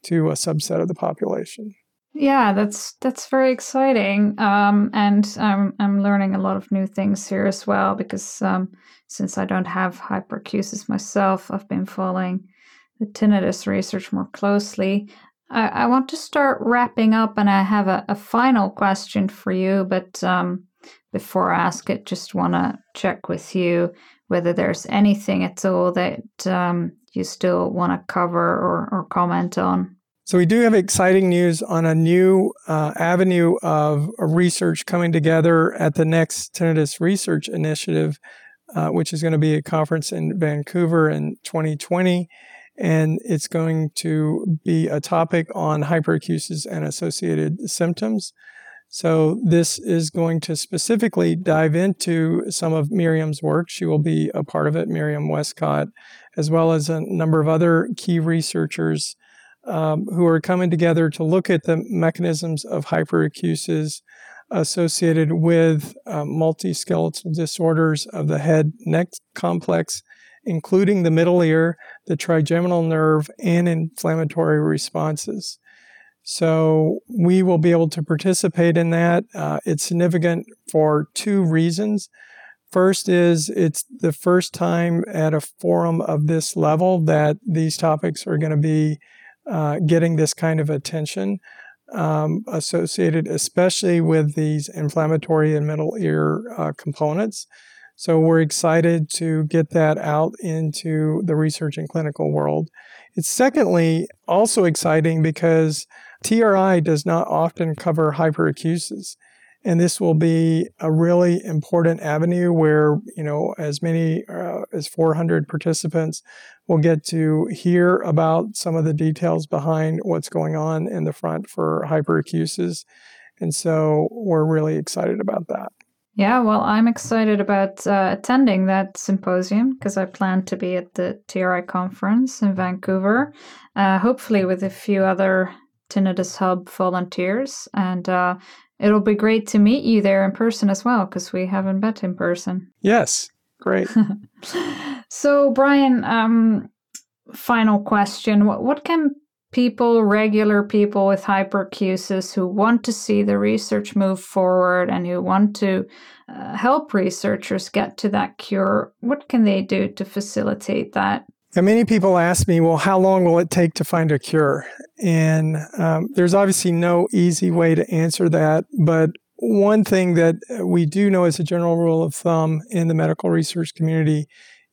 to a subset of the population. Yeah, that's that's very exciting, um, and I'm I'm learning a lot of new things here as well because um, since I don't have hyperacusis myself, I've been following the tinnitus research more closely. I, I want to start wrapping up, and I have a, a final question for you. But um, before I ask it, just want to check with you whether there's anything at all that um, you still want to cover or, or comment on. So, we do have exciting news on a new uh, avenue of research coming together at the next Tinnitus Research Initiative, uh, which is going to be a conference in Vancouver in 2020 and it's going to be a topic on hyperacusis and associated symptoms. So this is going to specifically dive into some of Myriam's work. She will be a part of it, Myriam Westcott, as well as a number of other key researchers um, who are coming together to look at the mechanisms of hyperacusis associated with uh, musculoskeletal disorders of the head neck complex including the middle ear, the trigeminal nerve, and inflammatory responses. So we will be able to participate in that. Uh, it's significant for two reasons. First is it's the first time at a forum of this level that these topics are going to be uh, getting this kind of attention um, associated, especially with these inflammatory and middle ear uh, components. So we're excited to get that out into the research and clinical world. It's secondly also exciting because TRI does not often cover hyperacusis. And this will be a really important avenue where, you know, as many uh, as 400 participants will get to hear about some of the details behind what's going on in the front for hyperacusis. And so we're really excited about that. Yeah, well, I'm excited about uh, attending that symposium because I plan to be at the TRI conference in Vancouver, uh, hopefully with a few other Tinnitus Hub volunteers. And uh, it'll be great to meet you there in person as well because we haven't met in person. Yes, great. so, Bryan, um, final question what, what can people, regular people with hyperacusis who want to see the research move forward and who want to uh, help researchers get to that cure, what can they do to facilitate that? And many people ask me, well, how long will it take to find a cure? And um, there's obviously no easy way to answer that. But one thing that we do know as a general rule of thumb in the medical research community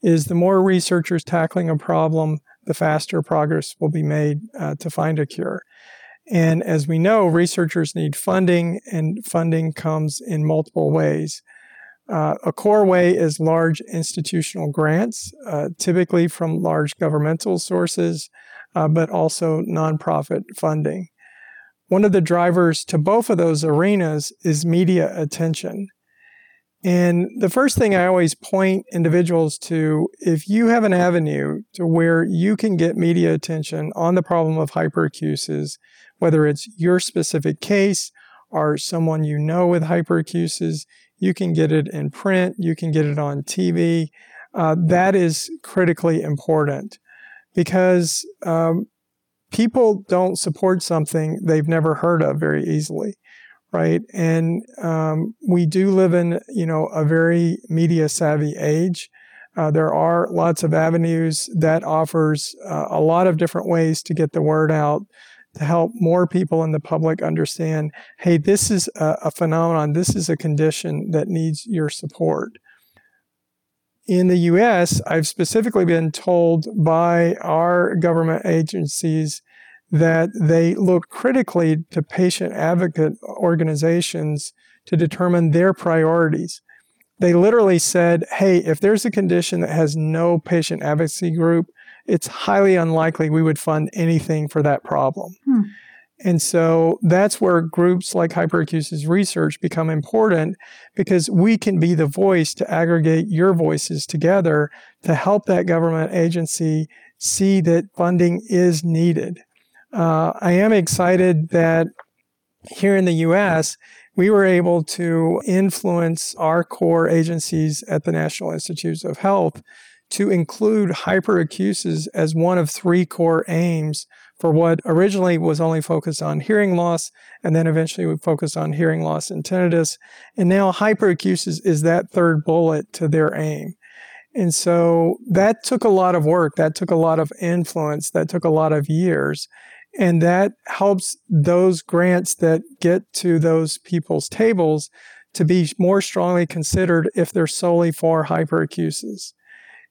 is the more researchers tackling a problem, the faster progress will be made uh, to find a cure. And as we know, researchers need funding, and funding comes in multiple ways. Uh, a core way is large institutional grants, uh, typically from large governmental sources, uh, but also nonprofit funding. One of the drivers to both of those arenas is media attention. And the first thing I always point individuals to if you have an avenue to where you can get media attention on the problem of hyperacusis, whether it's your specific case or someone you know with hyperacusis, you can get it in print, you can get it on TV. Uh, that is critically important because um, people don't support something they've never heard of very easily right? And um, we do live in, you know, a very media savvy age. Uh, there are lots of avenues that offers uh, a lot of different ways to get the word out to help more people in the public understand, hey, this is a, a phenomenon, this is a condition that needs your support. In the US, I've specifically been told by our government agencies that they look critically to patient advocate organizations to determine their priorities. They literally said, hey, if there's a condition that has no patient advocacy group, it's highly unlikely we would fund anything for that problem. Hmm. And so that's where groups like hyperacusis research become important because we can be the voice to aggregate your voices together to help that government agency see that funding is needed. Uh, I am excited that here in the US, we were able to influence our core agencies at the National Institutes of Health to include hyperacusis as one of three core aims for what originally was only focused on hearing loss and then eventually would focus on hearing loss and tinnitus. And now hyperacusis is that third bullet to their aim. And so that took a lot of work. That took a lot of influence. That took a lot of years. And that helps those grants that get to those people's tables to be more strongly considered if they're solely for hyperacusis.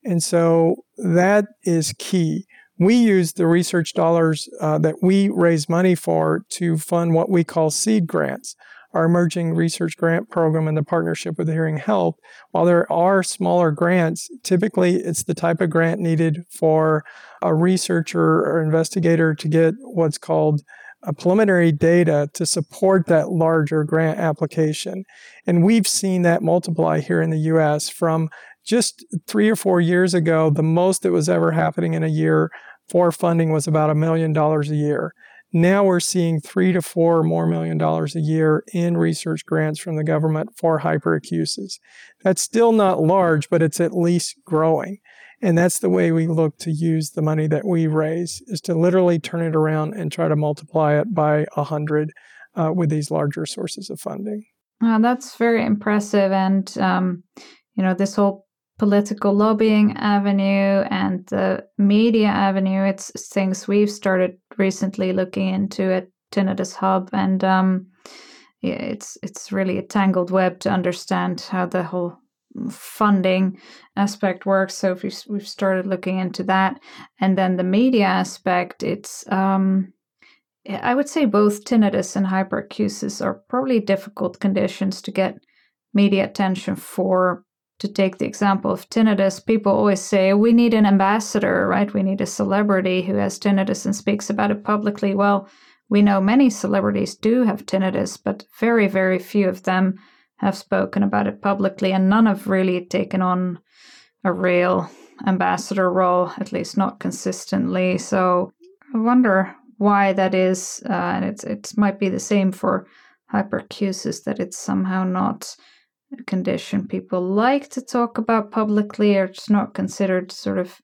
And so that is key. We use the research dollars uh, that we raise money for to fund what we call seed grants, our emerging research grant program in the partnership with Hearing Health. While there are smaller grants, typically it's the type of grant needed for a researcher or investigator to get what's called a preliminary data to support that larger grant application. And we've seen that multiply here in the US from just three or four years ago, the most that was ever happening in a year for funding was about a million dollars a year. Now we're seeing three to four more million dollars a year in research grants from the government for hyperacusis. That's still not large, but it's at least growing. And that's the way we look to use the money that we raise is to literally turn it around and try to multiply it by a hundred uh, with these larger sources of funding. Uh, that's very impressive. And, um, you know, this whole political lobbying avenue and the media avenue. It's things we've started recently looking into at Tinnitus Hub, and um, yeah, it's it's really a tangled web to understand how the whole funding aspect works. So we've we've started looking into that, and then the media aspect. It's um, I would say both tinnitus and hyperacusis are probably difficult conditions to get media attention for to take the example of tinnitus, people always say, we need an ambassador, right? We need a celebrity who has tinnitus and speaks about it publicly. Well, we know many celebrities do have tinnitus, but very, very few of them have spoken about it publicly, and none have really taken on a real ambassador role, at least not consistently. So I wonder why that is, uh, and it's it might be the same for hyperacusis that it's somehow not condition people like to talk about publicly or it's not considered sort of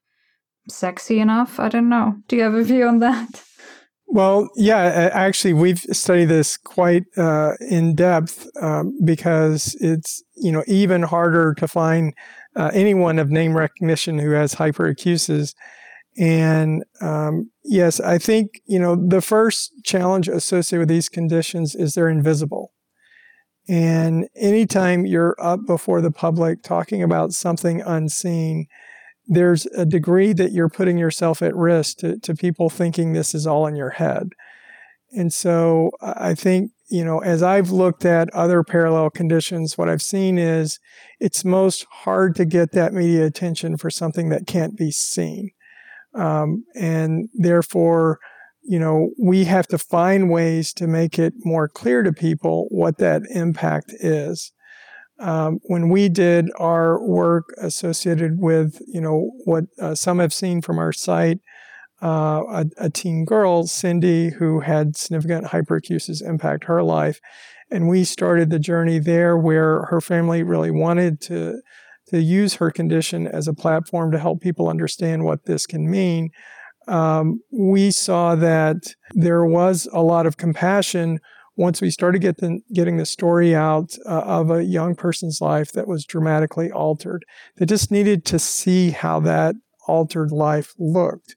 sexy enough. I don't know. Do you have a view on that? Well, yeah, actually, we've studied this quite uh, in depth um, because it's you know even harder to find uh, anyone of name recognition who has hyperacusis. And um, yes, I think you know the first challenge associated with these conditions is they're invisible. And anytime you're up before the public talking about something unseen, there's a degree that you're putting yourself at risk to, to people thinking this is all in your head. And so I think, you know, as I've looked at other parallel conditions, what I've seen is it's most hard to get that media attention for something that can't be seen. Um, and therefore, you know, we have to find ways to make it more clear to people what that impact is. Um, when we did our work associated with, you know, what uh, some have seen from our site, uh, a, a, teen girl, Cindy, who had significant hyperacusis impact her life, and we started the journey there where her family really wanted to to use her condition as a platform to help people understand what this can mean um, we saw that there was a lot of compassion once we started get the, getting the story out uh, of a young person's life that was dramatically altered. They just needed to see how that altered life looked.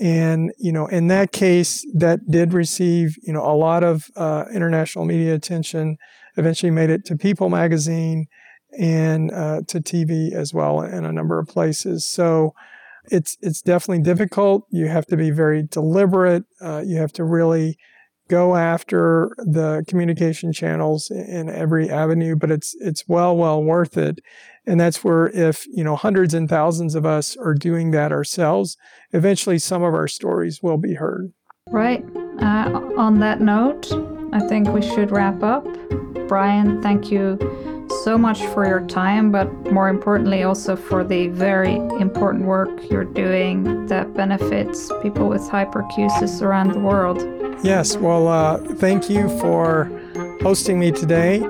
And, you know, in that case, that did receive, you know, a lot of uh, international media attention, eventually made it to People magazine and uh, to TV as well in a number of places. So it's, it's definitely difficult. You have to be very deliberate. Uh, you have to really go after the communication channels in every avenue, but it's it's well well worth it. And that's where if you know hundreds and thousands of us are doing that ourselves, eventually some of our stories will be heard. Right. Uh, on that note, I think we should wrap up. Bryan, thank you so much for your time, but more importantly, also for the very important work you're doing that benefits people with hyperacusis around the world. Yes, well, uh, thank you for hosting me today.